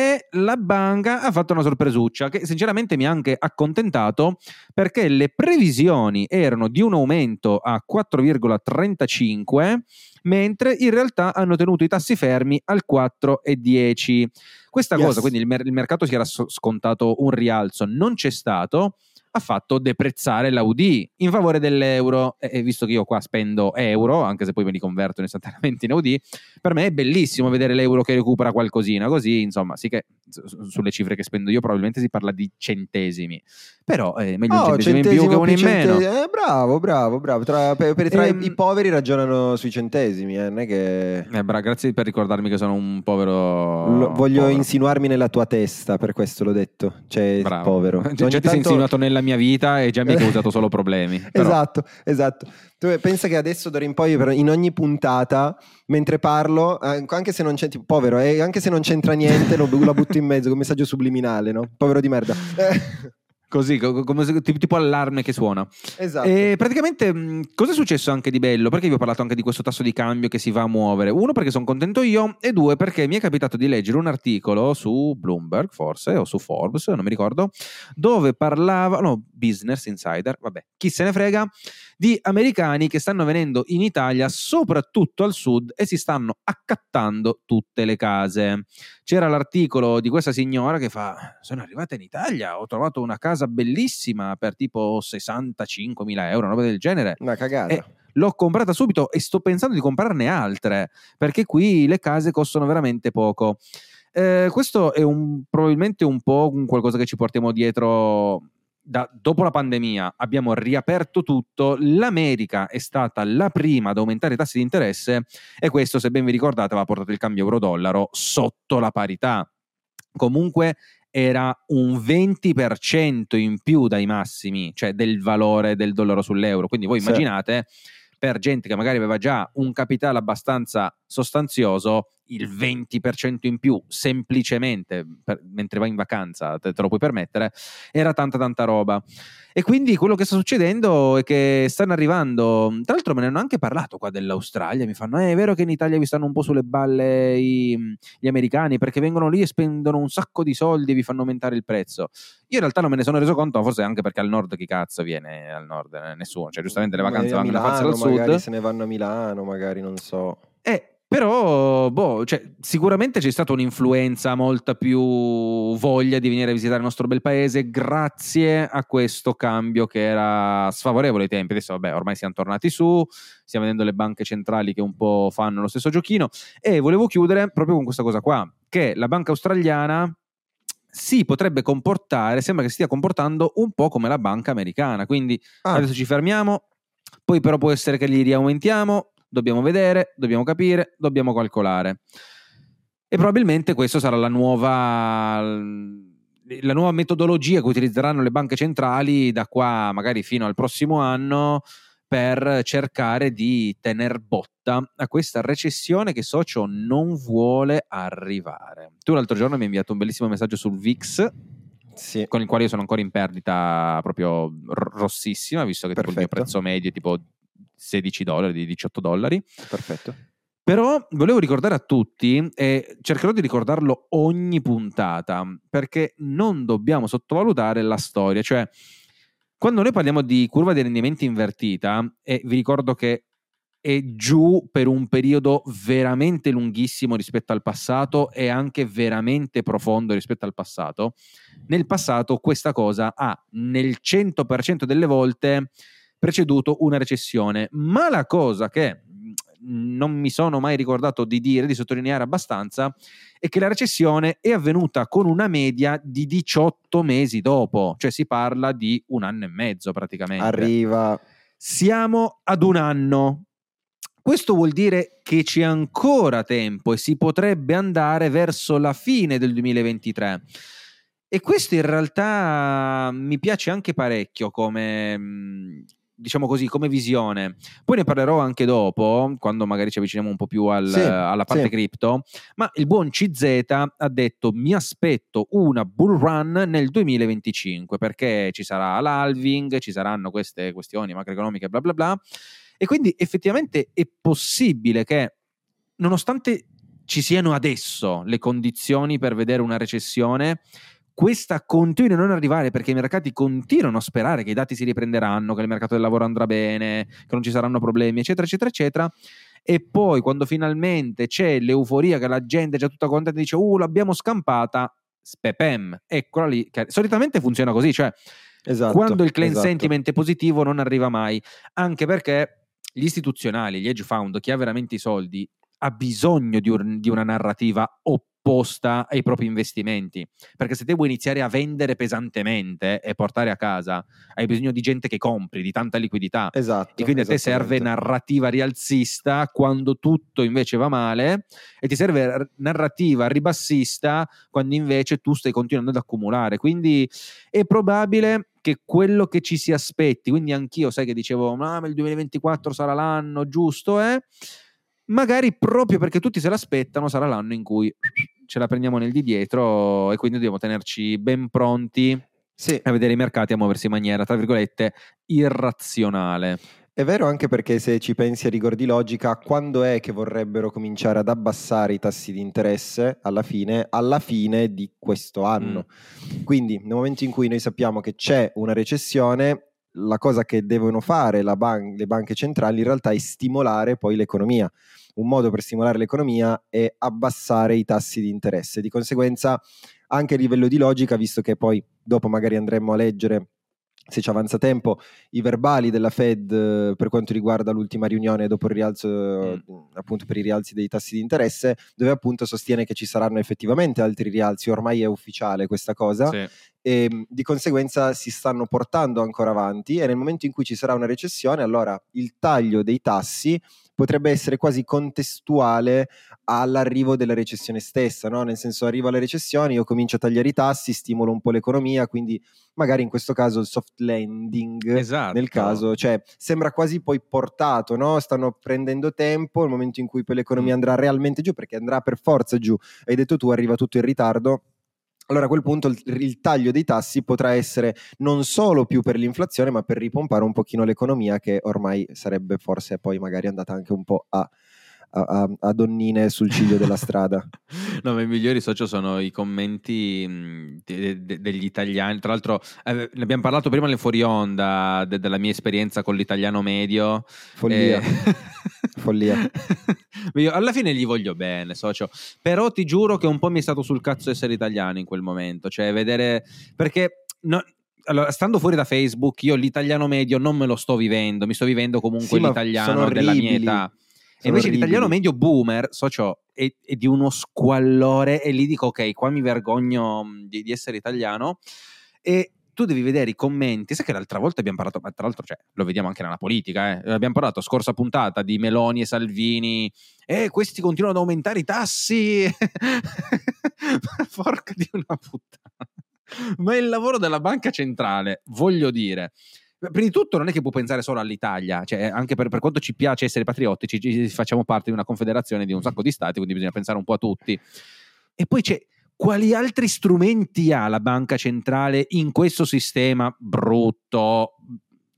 A: e la banca ha fatto una sorpresuccia che sinceramente mi ha anche accontentato perché le previsioni erano di un aumento a 4,35 mentre in realtà hanno tenuto i tassi fermi al 4,10. Questa
B: Yes.
A: cosa, quindi il, mer- il mercato si era scontato un rialzo, non c'è stato ha fatto deprezzare l'Aud in favore dell'euro. E visto che io qua spendo euro anche se poi me li convertono istantaneamente in Aud per me è bellissimo vedere l'euro che recupera qualcosina così insomma sì che sulle cifre che spendo io probabilmente si parla di centesimi però è meglio un
B: Oh,
A: centesimo in più che
B: centesimo
A: uno in meno
B: centesimo. Eh, bravo, bravo, bravo. Tra, per- per- tra i-
A: Ehm,
B: i poveri ragionano sui centesimi, eh, non è che...
A: Eh, bra, grazie per ricordarmi che sono un povero
B: Lo- voglio
A: povero.
B: insinuarmi nella tua testa, per questo l'ho detto. Cioè,
A: Bravo.
B: povero.
A: Già,
B: Ogni
A: già ti sei insinuato nella mia vita e già mi hai causato solo problemi Però-
B: Esatto, esatto. Tu pensa che adesso d'ora in poi in ogni puntata, mentre parlo, eh, anche se non c'è tipo, povero, eh, anche se non c'entra niente, lo, lo butto in mezzo come messaggio subliminale, no? Povero di merda.
A: Così co- come tipo, allarme che suona
B: esatto.
A: E praticamente mh, cosa è successo anche di bello? Perché vi ho parlato anche di questo tasso di cambio che si va a muovere. Uno, perché sono contento io, e due, perché mi è capitato di leggere un articolo su Bloomberg, forse, o su Forbes, non mi ricordo, dove parlava, no, Business Insider, vabbè, chi se ne frega, di americani che stanno venendo in Italia, soprattutto al sud, e si stanno accattando tutte le case. C'era l'articolo di questa signora che fa: Sono arrivata in Italia, ho trovato una casa bellissima per tipo 65 mila euro, una roba del genere.
B: Una cagata.
A: Eh, L'ho comprata subito e sto pensando di comprarne altre perché qui le case costano veramente poco. Eh, questo è un- probabilmente un po' un qualcosa che ci portiamo dietro. Da- dopo la pandemia abbiamo riaperto tutto, l'America è stata la prima ad aumentare i tassi di interesse e questo, se ben vi ricordate, aveva portato il cambio euro-dollaro sotto la parità. Comunque era un 20% in più dai massimi, cioè del valore del dollaro sull'euro. Quindi voi
B: Sì.
A: immaginate per gente che magari aveva già un capitale abbastanza sostanzioso, il 20% in più semplicemente per- mentre vai in vacanza te, te lo puoi permettere, era tanta tanta roba. E quindi quello che sta succedendo è che stanno arrivando, tra l'altro me ne hanno anche parlato qua dell'Australia, mi fanno, eh, è vero che in Italia vi stanno un po' sulle balle i- gli americani perché vengono lì e spendono un sacco di soldi e vi fanno aumentare il prezzo. Io in realtà non me ne sono reso conto, forse anche perché al nord chi cazzo viene al nord? Eh, Nessuno, cioè giustamente le vacanze
B: a
A: vanno a farsene al
B: Milano, magari
A: sud.
B: se ne vanno a Milano, magari non so.
A: Eh, però, boh, cioè, sicuramente c'è stata un'influenza, molta più voglia di venire a visitare il nostro bel paese grazie a questo cambio che era sfavorevole ai tempi. Adesso, vabbè, ormai siamo tornati su, stiamo vedendo le banche centrali che un po' fanno lo stesso giochino. E volevo chiudere proprio con questa cosa qua, che la banca australiana si potrebbe comportare, sembra che si stia comportando un po' come la banca americana, quindi
B: Ah,
A: adesso ci fermiamo, poi però può essere che li riaumentiamo, dobbiamo vedere, dobbiamo capire, dobbiamo calcolare. E probabilmente questa sarà la nuova, la nuova metodologia che utilizzeranno le banche centrali da qua magari fino al prossimo anno per cercare di tener botta a questa recessione che Socio non vuole arrivare. Tu l'altro giorno mi hai inviato un bellissimo messaggio sul VIX
B: sì.
A: con il quale io sono ancora in perdita proprio rossissima, visto che tipo il mio prezzo medio è tipo 16 dollari, di 18 dollari.
B: Perfetto.
A: Però volevo ricordare a tutti, e cercherò di ricordarlo ogni puntata, perché non dobbiamo sottovalutare la storia. Cioè, quando noi parliamo di curva di rendimenti invertita, e vi ricordo che è giù per un periodo veramente lunghissimo rispetto al passato e anche veramente profondo rispetto al passato, nel passato questa cosa ha nel 100% delle volte preceduto una recessione. Ma la cosa che mh, non mi sono mai ricordato di dire, di sottolineare abbastanza, è che la recessione è avvenuta con una media di 18 mesi dopo, cioè si parla di un anno e mezzo praticamente.
B: Arriva.
A: Siamo ad un anno. Questo vuol dire che c'è ancora tempo e si potrebbe andare verso la fine del 2023. E questo in realtà mi piace anche parecchio come, mh, diciamo così, come visione. Poi ne parlerò anche dopo, quando magari ci avviciniamo un po' più al-
B: Sì,
A: alla parte
B: sì.
A: cripto. Ma il buon CZ ha detto: Mi aspetto una bull run nel 2025 perché ci sarà l'halving, ci saranno queste questioni macroeconomiche, bla bla bla. E quindi effettivamente è possibile che, nonostante ci siano adesso le condizioni per vedere una recessione, questa continui a non arrivare perché i mercati continuano a sperare che i dati si riprenderanno, che il mercato del lavoro andrà bene, che non ci saranno problemi, eccetera, eccetera, eccetera. E poi quando finalmente c'è l'euforia che la gente è già tutta contenta e dice uh l'abbiamo scampata, spepem, eccola lì. Solitamente funziona così, cioè
B: Esatto.
A: quando il client
B: esatto.
A: sentiment è positivo non arriva mai, anche perché gli istituzionali, gli hedge fund, chi ha veramente i soldi, ha bisogno di, un- di una narrativa opposta ai propri investimenti, perché se te vuoi iniziare a vendere pesantemente e portare a casa, hai bisogno di gente che compri, di tanta liquidità.
B: Esatto.
A: E quindi a te serve narrativa rialzista quando tutto invece va male e ti serve narrativa ribassista quando invece tu stai continuando ad accumulare. Quindi è probabile che quello che ci si aspetti, quindi anch'io sai che dicevo, "Ah, ma il 2024 sarà l'anno giusto, eh? Magari proprio perché tutti se l'aspettano sarà l'anno in cui ce la prendiamo nel di dietro e quindi dobbiamo tenerci ben pronti
B: Sì,
A: a vedere i mercati a muoversi in maniera, tra virgolette, irrazionale.
B: È vero anche perché se ci pensi a rigor di logica, quando è che vorrebbero cominciare ad abbassare i tassi di interesse alla fine? Alla fine di questo anno. Quindi nel momento in cui noi sappiamo che c'è una recessione, la cosa che devono fare ban- le banche centrali in realtà è stimolare poi l'economia. Un modo per stimolare l'economia è abbassare i tassi di interesse. Di conseguenza, anche a livello di logica, visto che poi dopo magari andremo a leggere se ci avanza tempo, i verbali della Fed eh, per quanto riguarda l'ultima riunione dopo il rialzo, eh, appunto per i rialzi dei tassi di interesse, dove appunto sostiene che ci saranno effettivamente altri rialzi, ormai è ufficiale questa cosa,
A: Sì.
B: e mh, di conseguenza si stanno portando ancora avanti e nel momento in cui ci sarà una recessione, allora il taglio dei tassi potrebbe essere quasi contestuale all'arrivo della recessione stessa, no? nel senso arriva la recessione, io comincio a tagliare i tassi, stimolo un po' l'economia, quindi magari in questo caso il soft landing
A: Esatto.
B: nel caso, cioè sembra quasi poi portato, no? stanno prendendo tempo, il momento in cui poi l'economia
A: Mm.
B: andrà realmente giù, perché andrà per forza giù, hai detto tu, arriva tutto in ritardo. Allora a quel punto il, il taglio dei tassi potrà essere non solo più per l'inflazione, ma per ripompare un pochino l'economia che ormai sarebbe forse poi magari andata anche un po' a, a- a- a donnine sul ciglio della strada.
A: No, ma i migliori socio sono i commenti mh, de- de- degli italiani. Tra l'altro, eh, ne abbiamo parlato prima nel fuori onda de- della mia esperienza con l'italiano medio.
B: Follia.
A: Eh,
B: Follia.
A: Io alla fine gli voglio bene, socio. Però ti giuro che un po' mi è stato sul cazzo essere italiano in quel momento. Cioè, vedere. Perché. no- allora, stando fuori da Facebook, io l'italiano medio non me lo sto vivendo, mi sto vivendo comunque
B: Sì,
A: l'italiano della mia età. E invece l'italiano
B: orribili.
A: medio boomer, socio, è, è di uno squallore e lì dico ok, qua mi vergogno di, di essere italiano e tu devi vedere i commenti, sai che l'altra volta abbiamo parlato, ma tra l'altro cioè, lo vediamo anche nella politica, eh, abbiamo parlato scorsa puntata di Meloni e Salvini, e questi continuano ad aumentare i tassi, porca di una puttana. Ma il lavoro della banca centrale, voglio dire, prima di tutto non è che può pensare solo all'Italia, cioè anche per, per quanto ci piace essere patriottici, ci- facciamo parte di una confederazione di un sacco di stati, quindi bisogna pensare un po' a tutti. E poi c'è quali altri strumenti ha la banca centrale in questo sistema brutto?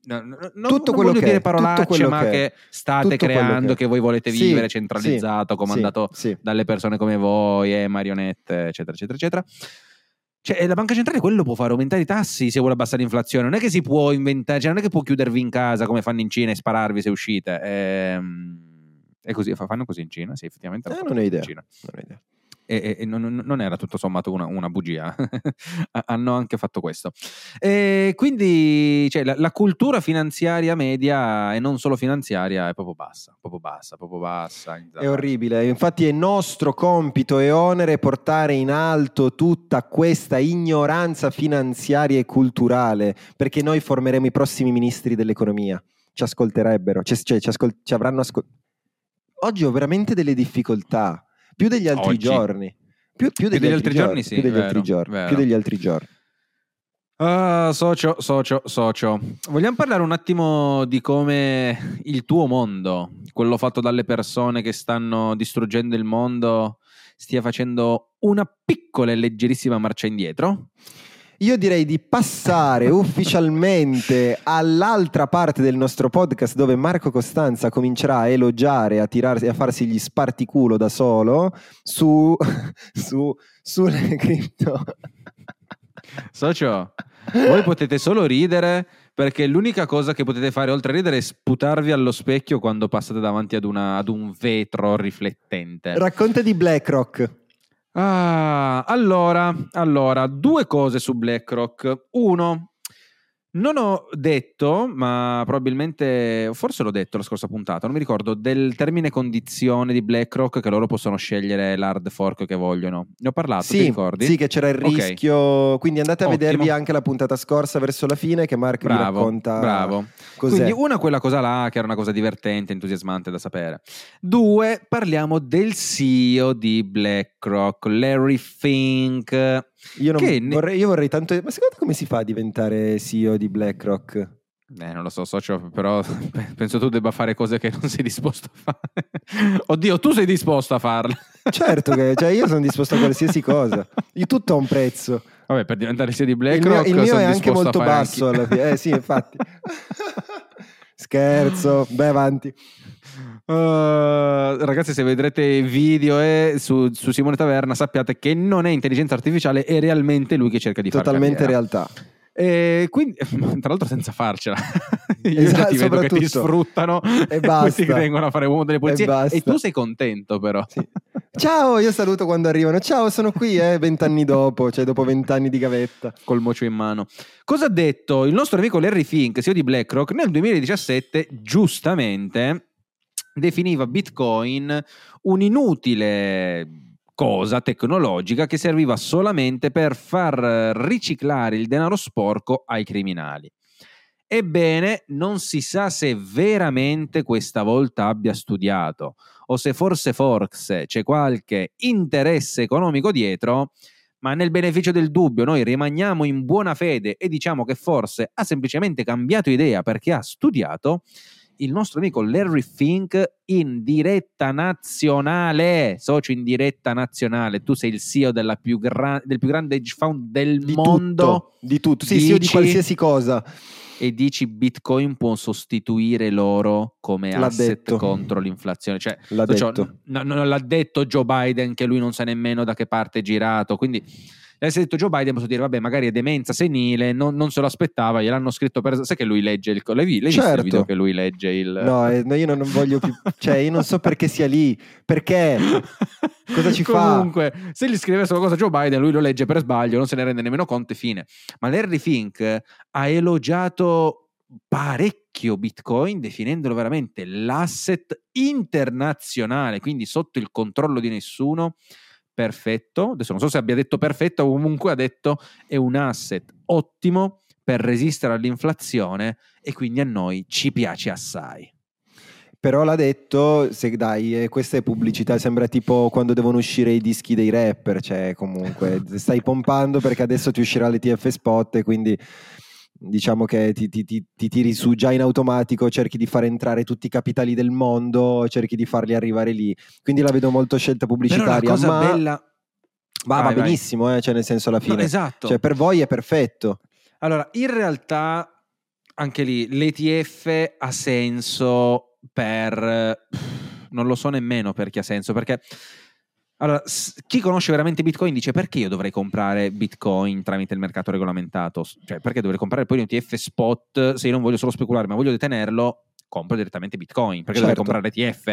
A: No, no, no, non,
B: Tutto
A: non
B: quello
A: voglio
B: che
A: dire parolacce, ma
B: che
A: che, state creando,
B: che
A: che, voi volete vivere
B: sì,
A: centralizzato,
B: sì,
A: comandato
B: sì.
A: dalle persone come voi, e marionette, eccetera, eccetera, eccetera. Cioè, la banca centrale quello può fare aumentare i tassi se vuole abbassare l'inflazione. Non è che si può inventare, cioè, non è che può chiudervi in casa come fanno in Cina e spararvi se uscite. Ehm, È così, fa- fanno così in Cina? Sì, effettivamente.
B: Eh, non ho idea. Non ho idea.
A: E, e- non, non era tutto sommato una, una bugia. Hanno anche fatto questo. E quindi cioè, la, la cultura finanziaria media e non solo finanziaria è proprio bassa, proprio bassa, proprio bassa.
B: È orribile, infatti è nostro compito e onere portare in alto tutta questa ignoranza finanziaria e culturale, perché noi formeremo i prossimi ministri dell'economia, ci ascolterebbero, cioè, cioè, ci, ascol- ci avranno ascoltato. Oggi ho veramente delle difficoltà, più degli altri
A: Oggi?
B: giorni. Più, più degli, altri giorni,
A: sì,
B: più degli
A: vero,
B: altri giorni,
A: vero.
B: più degli altri giorni.
A: Ah, socio, socio, socio. Vogliamo parlare un attimo di come il tuo mondo, quello fatto dalle persone che stanno distruggendo il mondo, stia facendo una piccola e leggerissima marcia indietro?
B: Io direi di passare ufficialmente all'altra parte del nostro podcast dove Marco Costanza comincerà a elogiare, a tirarsi, a farsi gli sparticulo da solo su, su, sulle cripto.
A: Socio, voi potete solo ridere perché l'unica cosa che potete fare oltre a ridere è sputarvi allo specchio quando passate davanti ad, una- ad un vetro riflettente.
B: Racconta di BlackRock.
A: Ah, allora, allora, due cose su BlackRock. Uno, non ho detto, ma probabilmente, forse l'ho detto la scorsa puntata, non mi ricordo, del termine condizione di BlackRock che loro possono scegliere l'hard fork che vogliono. Ne ho parlato, ti
B: Sì,
A: ricordi?
B: sì, che c'era il
A: Ok.
B: rischio. Quindi andate a
A: Ottimo.
B: vedervi anche la puntata scorsa verso la fine che vi
A: Bravo,
B: racconta
A: bravo.
B: cos'è.
A: Quindi una quella cosa là che era una cosa divertente, entusiasmante da sapere. Due, parliamo del CEO di BlackRock, Larry Fink.
B: Io,
A: ne-
B: vorrei, io vorrei tanto. Ma secondo te come si fa a diventare CEO di BlackRock?
A: Eh, non lo so, socio, però penso tu debba fare cose che non sei disposto a fare. Oddio, tu sei disposto a farle.
B: Certo che cioè io sono disposto a qualsiasi cosa. Io tutto ha un prezzo.
A: Vabbè, per diventare CEO di
B: Il mio,
A: BlackRock
B: il mio è anche molto basso
A: anche-
B: alla fine. Eh sì, infatti. Scherzo, vai avanti.
A: Uh, ragazzi, se vedrete i video eh, su, su Simone Taverna, sappiate che non è intelligenza artificiale, è realmente lui che cerca di fare
B: Totalmente realtà.
A: E quindi, tra l'altro, senza farcela, io
B: Esatto,
A: ti vedo che ti sfruttano
B: E
A: questi
B: basta.
A: che vengono a fare uomo delle pulizie.
B: E.
A: E, tu sei contento, però.
B: Sì. Ciao, io saluto quando arrivano. Ciao, sono qui, eh, vent'anni dopo, cioè dopo vent'anni di gavetta.
A: col mocio in mano. Cosa ha detto il nostro amico Larry Fink, CEO di BlackRock, nel 2017, giustamente definiva Bitcoin un inutile cosa tecnologica che serviva solamente per far riciclare il denaro sporco ai criminali. Ebbene, non si sa se veramente questa volta abbia studiato o se forse forse c'è qualche interesse economico dietro, ma nel beneficio del dubbio noi rimaniamo in buona fede e diciamo che forse ha semplicemente cambiato idea perché ha studiato il nostro amico Larry Fink in diretta nazionale, socio in diretta nazionale. Tu sei il CEO della più gra- del più grande hedge fund del
B: Di
A: mondo.
B: tutto, di tutto. Sì, sì, io di
A: Dici-
B: qualsiasi cosa.
A: E dici Bitcoin può sostituire l'oro come
B: L'ha
A: asset
B: detto.
A: contro l'inflazione. Cioè,
B: L'ha detto.
A: no- non l'ha detto Joe Biden che lui non sa nemmeno da che parte è girato. Quindi, se detto Joe Biden, posso dire, vabbè, magari è demenza senile, non, non se lo aspettava, gliel'hanno scritto per. Sai che lui legge il. L'hai, l'hai visto il
B: Certo.
A: video che lui legge il.
B: No, eh, no, io non, non voglio più. Cioè, io non so perché sia lì. Perché? Cosa ci fa?
A: Comunque, se gli scrivesse qualcosa Joe Biden, lui lo legge per sbaglio, non se ne rende nemmeno conto e fine. Ma Larry Fink ha elogiato parecchio Bitcoin, definendolo veramente l'asset internazionale, quindi sotto il controllo di nessuno. Perfetto, adesso non so se abbia detto perfetto, comunque ha detto è un asset ottimo per resistere all'inflazione e quindi a noi ci piace assai.
B: Però l'ha detto, se dai, eh, questa è pubblicità, sembra tipo quando devono uscire i dischi dei rapper, cioè comunque stai pompando perché adesso ti uscirà l'ETF spot e quindi diciamo che ti, ti- ti- ti tiri su già in automatico, cerchi di far entrare tutti i capitali del mondo, cerchi di farli arrivare lì. Quindi la vedo molto scelta
A: Però
B: pubblicitaria,
A: cosa
B: ma,
A: bella...
B: ma va
A: Vai, vai.
B: benissimo, eh, cioè nel senso alla
A: No,
B: fine.
A: esatto.
B: Cioè per voi è perfetto.
A: Allora, in realtà, anche lì, l'ETF ha senso per... Non lo so nemmeno perché ha senso, perché... Allora, chi conosce veramente Bitcoin dice perché io dovrei comprare Bitcoin tramite il mercato regolamentato? Cioè, perché dovrei comprare poi un ETF spot se io non voglio solo speculare, ma voglio detenerlo? Compro direttamente Bitcoin. Perché
B: Certo.
A: dovrei comprare l'ETF?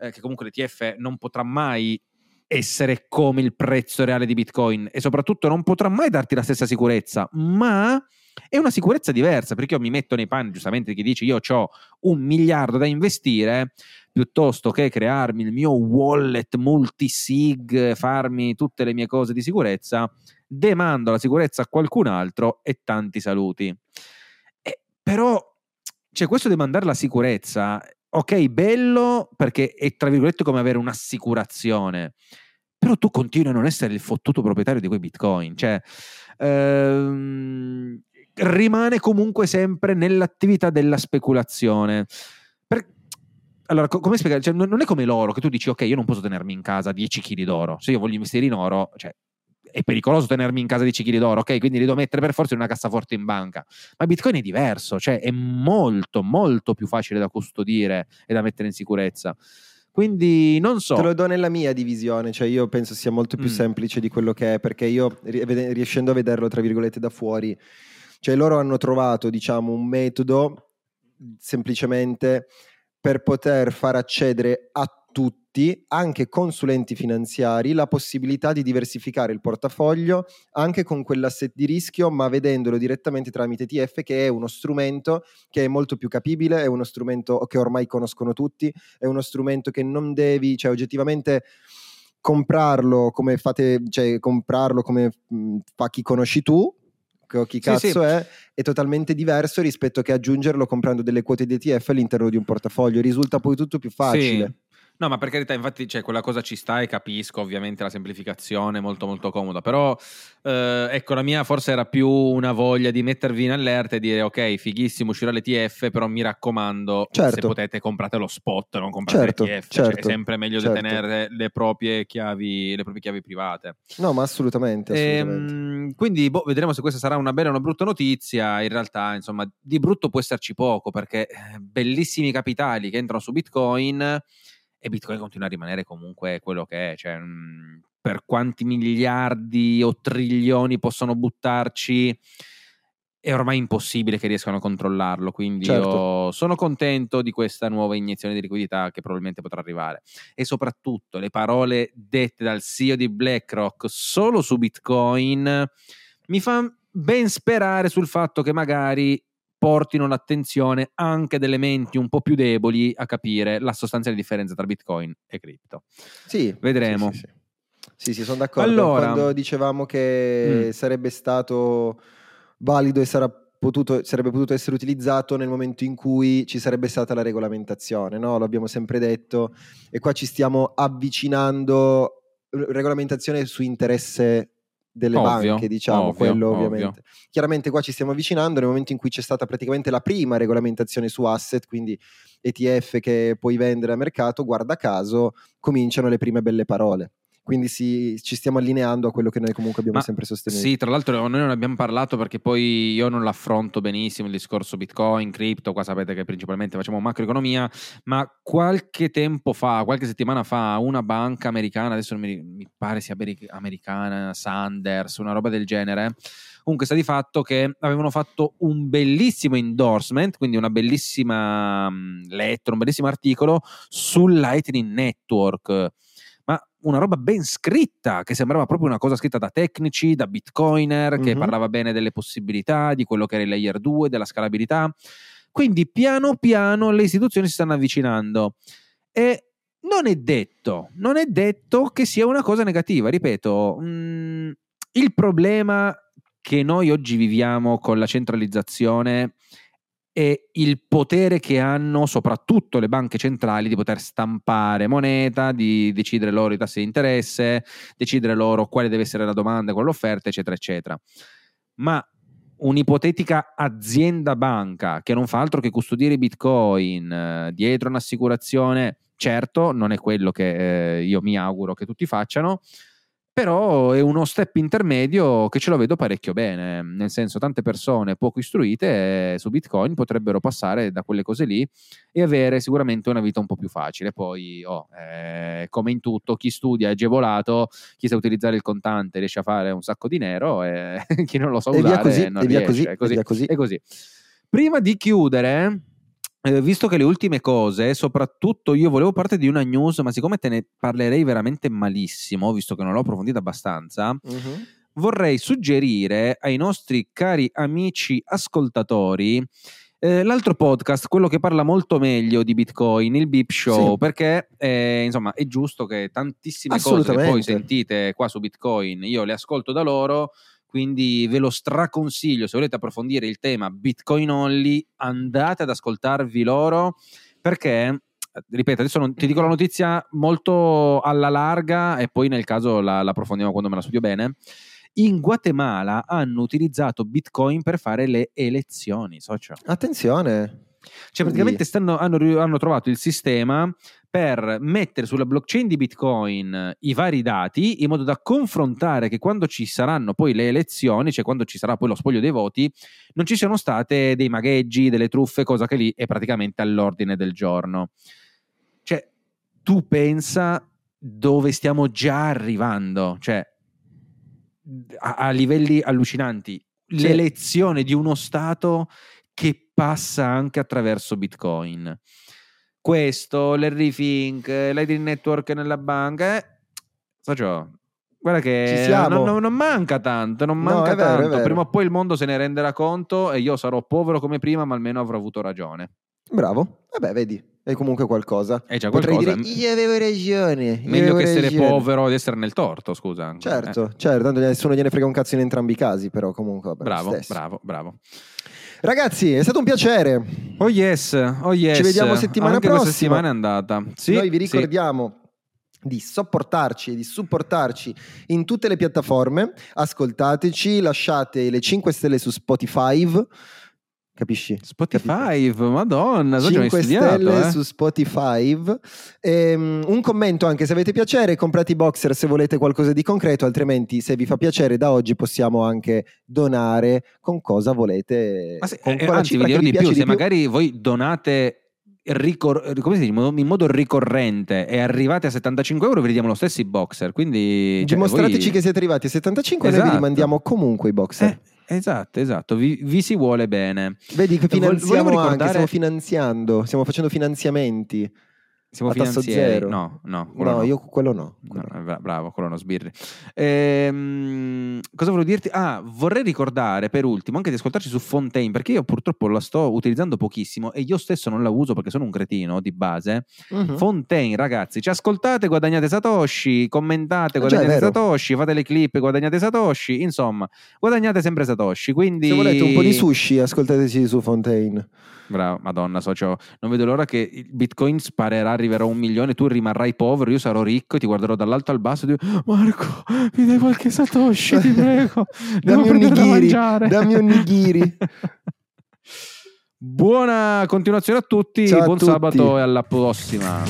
A: Eh, che comunque l'ETF non potrà mai essere come il prezzo reale di Bitcoin e soprattutto non potrà mai darti la stessa sicurezza, ma è una sicurezza diversa perché io mi metto nei panni giustamente di chi dice io ho un miliardo da investire piuttosto che crearmi il mio wallet multisig, farmi tutte le mie cose di sicurezza, demando la sicurezza a qualcun altro e tanti saluti. Eh, però, cioè, questo demandare la sicurezza, ok, bello perché è tra virgolette come avere un'assicurazione, però tu continui a non essere il fottuto proprietario di quei bitcoin, cioè ehm, rimane comunque sempre nell'attività della speculazione. Per- allora, co- come spiegare? Cioè, non è come l'oro che tu dici, ok, io non posso tenermi in casa 10 kg d'oro. Se io voglio investire in oro, cioè, è pericoloso tenermi in casa 10 kg d'oro, ok? Quindi li devo mettere per forza in una cassaforte in banca. Ma Bitcoin è diverso, cioè è molto, molto più facile da custodire e da mettere in sicurezza. Quindi non so.
B: Te lo do nella mia divisione, cioè io penso sia molto più
A: Mm.
B: semplice di quello che è, perché io ri- vede- riuscendo a vederlo tra virgolette da fuori, cioè loro hanno trovato diciamo un metodo semplicemente per poter far accedere a tutti, anche consulenti finanziari, la possibilità di diversificare il portafoglio anche con quell'asset di rischio, ma vedendolo direttamente tramite ETF, che è uno strumento che è molto più capibile, è uno strumento che ormai conoscono tutti, è uno strumento che non devi, cioè oggettivamente comprarlo come fate, cioè comprarlo come mh, fa chi conosci tu, che- chi
A: Sì,
B: cazzo
A: sì.
B: è, è totalmente diverso rispetto che aggiungerlo comprando delle quote di ETF all'interno di un portafoglio. Risulta poi tutto più facile.
A: Sì. No, ma per carità, infatti, cioè, quella cosa ci sta e capisco ovviamente la semplificazione, molto molto comoda, però eh, ecco, la mia forse era più una voglia di mettervi in allerta e dire ok, fighissimo, uscirà l'ETF, però mi raccomando, se
B: Certo.
A: potete comprate lo spot, non comprate
B: Certo,
A: l'ETF, cioè, è
B: certo,
A: sempre meglio
B: certo.
A: detenere le proprie chiavi, le proprie chiavi private.
B: No, ma assolutamente, assolutamente.
A: Ehm, quindi boh, vedremo se questa sarà una bella o una brutta notizia. In realtà, insomma, di brutto può esserci poco perché eh, bellissimi capitali che entrano su Bitcoin e Bitcoin continua a rimanere comunque quello che è. Cioè, mh, per quanti miliardi o trilioni possono buttarci, è ormai impossibile che riescano a controllarlo. Quindi
B: Certo.
A: io sono contento di questa nuova iniezione di liquidità che probabilmente potrà arrivare e soprattutto le parole dette dal CEO di BlackRock solo su Bitcoin mi fa ben sperare sul fatto che magari portino l'attenzione anche delle menti un po' più deboli a capire la sostanziale differenza tra Bitcoin e cripto.
B: Sì,
A: Vedremo.
B: sì, sì, sì. Sì, sì, sono d'accordo.
A: Allora-
B: Quando dicevamo che
A: Mm.
B: sarebbe stato valido e sarà potuto- sarebbe potuto essere utilizzato nel momento in cui ci sarebbe stata la regolamentazione, no? Lo abbiamo sempre detto e qua ci stiamo avvicinando regolamentazione su interesse delle
A: Ovvio,
B: banche, diciamo,
A: ovvio,
B: quello
A: ovvio.
B: ovviamente. Chiaramente qua ci stiamo avvicinando nel momento in cui c'è stata praticamente la prima regolamentazione su asset, quindi ETF che puoi vendere a mercato, guarda caso, cominciano le prime belle parole. Quindi si- ci stiamo allineando a quello che noi comunque abbiamo
A: Ma
B: sempre sostenuto.
A: Sì, tra l'altro noi non abbiamo parlato perché poi io non l'affronto benissimo il discorso Bitcoin, cripto, qua sapete che principalmente facciamo macroeconomia, ma qualche tempo fa, qualche settimana fa, una banca americana, adesso mi, mi pare sia ameri- americana, Sanders, una roba del genere, comunque sta di fatto che avevano fatto un bellissimo endorsement, quindi una bellissima mh, lettera, un bellissimo articolo sul Lightning Network ma una roba ben scritta, che sembrava proprio una cosa scritta da tecnici, da bitcoiner, che
B: Mhm.
A: parlava bene delle possibilità, di quello che era il layer 2, della scalabilità. Quindi piano piano le istituzioni si stanno avvicinando e non è detto, non è detto che sia una cosa negativa, ripeto, mm, il problema che noi oggi viviamo con la centralizzazione e il potere che hanno soprattutto le banche centrali di poter stampare moneta, di decidere loro i tassi di interesse, decidere loro quale deve essere la domanda quale l'offerta, eccetera, eccetera. Ma un'ipotetica azienda banca che non fa altro che custodire bitcoin eh, dietro un'assicurazione, certo, non è quello che eh, io mi auguro che tutti facciano, però è uno step intermedio che ce lo vedo parecchio bene, nel senso tante persone poco istruite eh, su Bitcoin potrebbero passare da quelle cose lì e avere sicuramente una vita un po' più facile. Poi, oh, eh, come in tutto, chi studia è agevolato, chi sa utilizzare il contante riesce a fare un sacco di nero e chi non lo sa
B: e
A: usare
B: via così,
A: non
B: e via
A: riesce.
B: così,
A: È
B: e
A: così.
B: via così.
A: È così. Prima di chiudere, eh, visto che le ultime cose, soprattutto io volevo parte di una news, ma siccome te ne parlerei veramente malissimo, visto che non l'ho approfondita abbastanza,
B: Mhm.
A: vorrei suggerire ai nostri cari amici ascoltatori eh, l'altro podcast, quello che parla molto meglio di Bitcoin, il Beep Show,
B: Sì.
A: perché eh, insomma è giusto che tantissime cose che poi sentite qua su Bitcoin, io le ascolto da loro, quindi ve lo straconsiglio, se volete approfondire il tema Bitcoin only, andate ad ascoltarvi loro, perché ripeto, adesso non, ti dico la notizia molto alla larga e poi nel caso la, la approfondiamo quando me la studio bene. In Guatemala hanno utilizzato Bitcoin per fare le elezioni, socio.
B: Attenzione.
A: Cioè, praticamente stanno- hanno, hanno trovato il sistema per mettere sulla blockchain di Bitcoin i vari dati in modo da confrontare che quando ci saranno poi le elezioni, cioè quando ci sarà poi lo spoglio dei voti, non ci siano state dei magheggi, delle truffe, cosa che lì è praticamente all'ordine del giorno. Cioè, tu pensa dove stiamo già arrivando, cioè a, a livelli allucinanti.
B: Sì.
A: L'elezione di uno Stato che passa anche attraverso Bitcoin. Questo, l'Henry Fink, Lightning Network nella banca, eh, socio, guarda che non, non- non manca tanto, non
B: No,
A: manca
B: vero, è
A: tanto.
B: vero.
A: Prima o poi il mondo se ne renderà conto e io sarò povero come prima, ma almeno avrò avuto ragione.
B: Bravo. Vabbè, vedi, è comunque qualcosa.
A: È già
B: Potrei
A: qualcosa.
B: dire, io avevo ragione. io
A: Meglio
B: avevo
A: che essere
B: ragione."
A: povero ed essere nel torto, scusa. Eh,
B: Certo, certo, tanto nessuno gliene frega un cazzo in entrambi i casi, però comunque vabbè,
A: bravo, bravo, bravo.
B: Ragazzi, è stato un piacere.
A: Oh yes, oh yes.
B: Ci vediamo settimana
A: Anche
B: prossima.
A: settimana è andata. Sì,
B: Noi vi ricordiamo di sopportarci e di supportarci in tutte le piattaforme. Ascoltateci, lasciate le 5 stelle su Spotify. Capisci?
A: Spotify, madonna, che hai
B: 5
A: studiato,
B: stelle
A: eh.
B: su Spotify. Ehm, un commento anche se avete piacere, comprate i boxer se volete qualcosa di concreto, altrimenti se vi fa piacere da oggi possiamo anche donare con cosa volete.
A: Ma se-
B: con
A: eh, anzi, vi dirò di più,
B: piace
A: se magari voi donate ricor- come si dice, in modo- ricorrente e arrivate a 75 euro, vi ridiamo lo stesso i boxer. Quindi cioè,
B: Dimostrateci
A: voi-
B: che siete arrivati a 75 e noi vi
A: Esatto.
B: rimandiamo comunque i boxer.
A: Eh, esatto, esatto, vi, vi si vuole bene.
B: Vedi che
A: Vol-
B: finanziamo
A: volevo
B: anche, stiamo finanziando, stiamo facendo finanziamenti.
A: Siamo
B: A tasso
A: finanzieri.
B: zero?
A: No, no, quello
B: No,
A: no.
B: io quello no.
A: No, eh, bra- bravo, quello non sbirri. Ehm, cosa volevo dirti? Ah, vorrei ricordare per ultimo anche di ascoltarci su Fontaine, perché io purtroppo la sto utilizzando pochissimo e io stesso non la uso perché sono un cretino di base.
B: Mhm.
A: Fontaine, ragazzi, ci ascoltate, guadagnate Satoshi, commentate,
B: Eh
A: guadagnate
B: vero.
A: Satoshi, fate le clip, guadagnate Satoshi, insomma, guadagnate sempre Satoshi. Quindi
B: Se volete un po' di sushi, ascoltateci su Fontaine.
A: Bravo, madonna, socio. Non vedo l'ora che il Bitcoin sparerà, arriverà a un milione, tu rimarrai povero, io sarò ricco e ti guarderò dall'alto al basso e dico Marco, mi dai qualche Satoshi, ti prego. Devo
B: Dammi un nigiri,
A: mangiare."
B: dammi un nigiri.
A: Buona continuazione a tutti,
B: Ciao a
A: buon
B: tutti.
A: sabato e alla prossima.